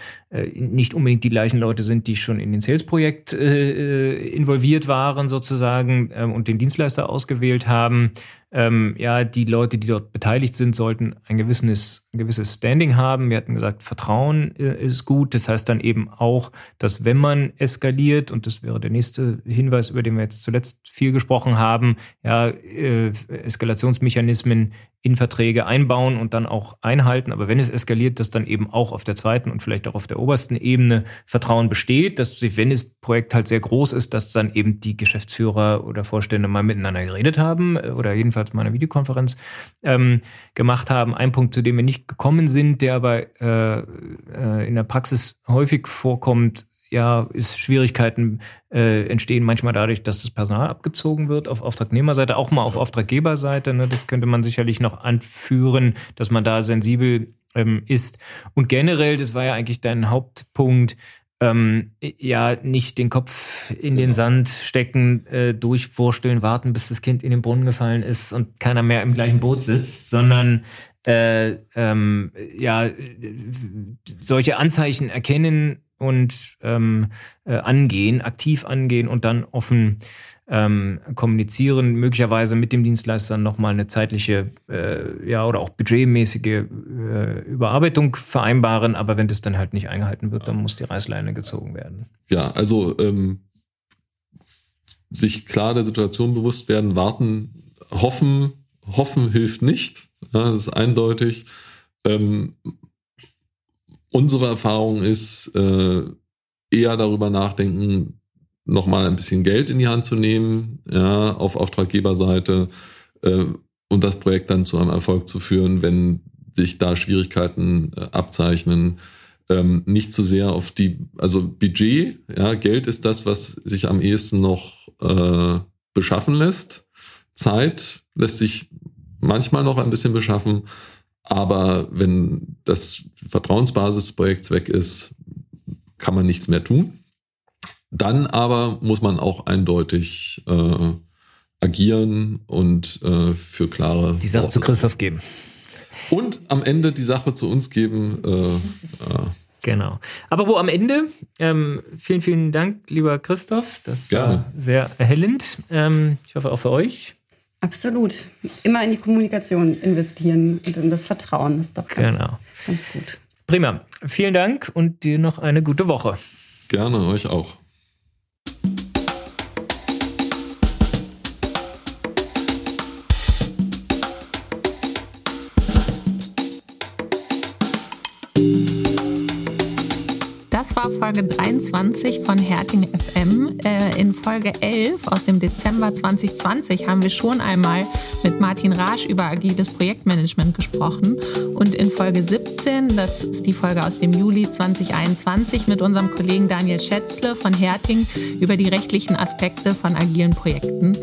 S2: nicht unbedingt die gleichen Leute sind, die schon in den Sales-Projekt äh, äh involviert waren sozusagen äh, und den Dienstleister ausgewählt haben ähm, ja, die Leute, die dort beteiligt sind, sollten ein gewisses, ein gewisses Standing haben. Wir hatten gesagt, Vertrauen äh, ist gut. Das heißt dann eben auch, dass wenn man eskaliert, und das wäre der nächste Hinweis, über den wir jetzt zuletzt viel gesprochen haben, ja, äh, Eskalationsmechanismen in Verträge einbauen und dann auch einhalten. Aber wenn es eskaliert, dass dann eben auch auf der zweiten und vielleicht auch auf der obersten Ebene Vertrauen besteht, dass sich, wenn das Projekt halt sehr groß ist, dass dann eben die Geschäftsführer oder Vorstände mal miteinander geredet haben äh, oder jedenfalls mal eine Videokonferenz ähm, gemacht haben. Ein Punkt, zu dem wir nicht gekommen sind, der aber äh, äh, in der Praxis häufig vorkommt, ja, ist Schwierigkeiten äh, entstehen manchmal dadurch, dass das Personal abgezogen wird auf Auftragnehmerseite, auch mal auf Auftraggeberseite. Ne, das könnte man sicherlich noch anführen, dass man da sensibel ähm, ist. Und generell, das war ja eigentlich dein Hauptpunkt, ähm, ja, nicht den Kopf in den genau. Sand stecken, äh, durchwursteln, warten, bis das Kind in den Brunnen gefallen ist und keiner mehr im gleichen Boot sitzt, sondern äh, ähm, ja, solche Anzeichen erkennen und ähm, äh, angehen, aktiv angehen und dann offen ähm, kommunizieren, möglicherweise mit dem Dienstleister nochmal eine zeitliche äh, ja oder auch budgetmäßige äh, Überarbeitung vereinbaren, aber wenn das dann halt nicht eingehalten wird, dann muss die Reißleine gezogen werden.
S4: Ja, also ähm, sich klar der Situation bewusst werden, warten, hoffen, hoffen hilft nicht. Ja, das ist eindeutig. Ähm, unsere Erfahrung ist, äh, eher darüber nachdenken, nochmal ein bisschen Geld in die Hand zu nehmen, ja, auf Auftraggeberseite äh, und das Projekt dann zu einem Erfolg zu führen, wenn sich da Schwierigkeiten äh, abzeichnen. ähm, nicht zu sehr auf die, also Budget, ja, Geld ist das, was sich am ehesten noch äh, beschaffen lässt. Zeit lässt sich manchmal noch ein bisschen beschaffen, aber wenn das Vertrauensbasis des Projekts weg ist, kann man nichts mehr tun. Dann aber muss man auch eindeutig äh, agieren und äh, für klare.
S2: Die Sache Worte. zu Christoph geben.
S4: Und am Ende die Sache zu uns geben. Äh,
S2: Genau. Aber wo am Ende, ähm, vielen, vielen Dank, lieber Christoph. Das Gerne. war sehr erhellend. Ähm, ich hoffe auch für euch.
S1: Absolut. Immer in die Kommunikation investieren und in das Vertrauen. Das ist doch ganz, genau. ganz gut.
S2: Prima. Vielen Dank und dir noch eine gute Woche.
S4: Gerne, euch auch.
S3: War Folge 23 von Herting FM. Äh, in Folge 11 aus dem Dezember 2020 haben wir schon einmal mit Martin Rasch über agiles Projektmanagement gesprochen. Und in Folge 17, das ist die Folge aus dem Juli 2021, mit unserem Kollegen Daniel Schätzle von Herting über die rechtlichen Aspekte von agilen Projekten.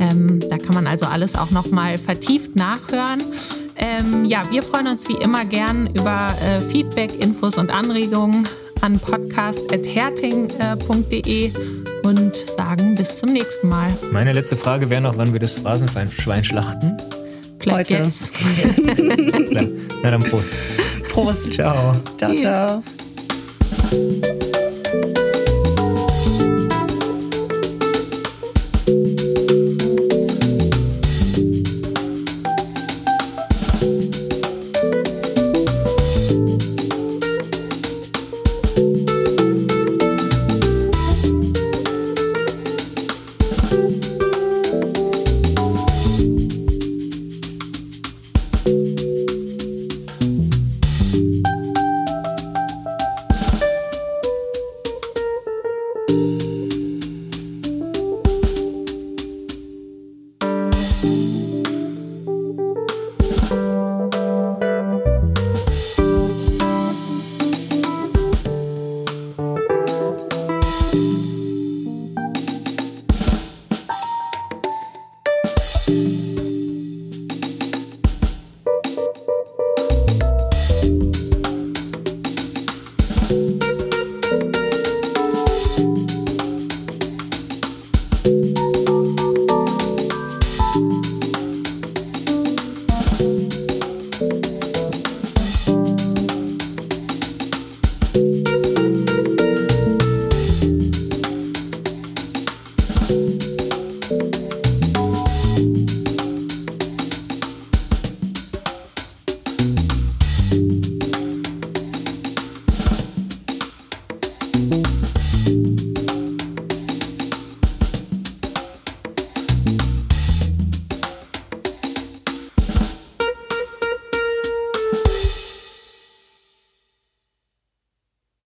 S3: Ähm, da kann man also alles auch nochmal vertieft nachhören. Ähm, ja, wir freuen uns wie immer gern über äh, Feedback, Infos und Anregungen an podcast.herting.de und sagen bis zum nächsten Mal.
S2: Meine letzte Frage wäre noch, wann wir das Phrasenschwein schlachten?
S3: Vielleicht Heute. jetzt.
S2: Na dann Prost.
S1: Prost.
S2: Ciao.
S1: Ciao, ciao.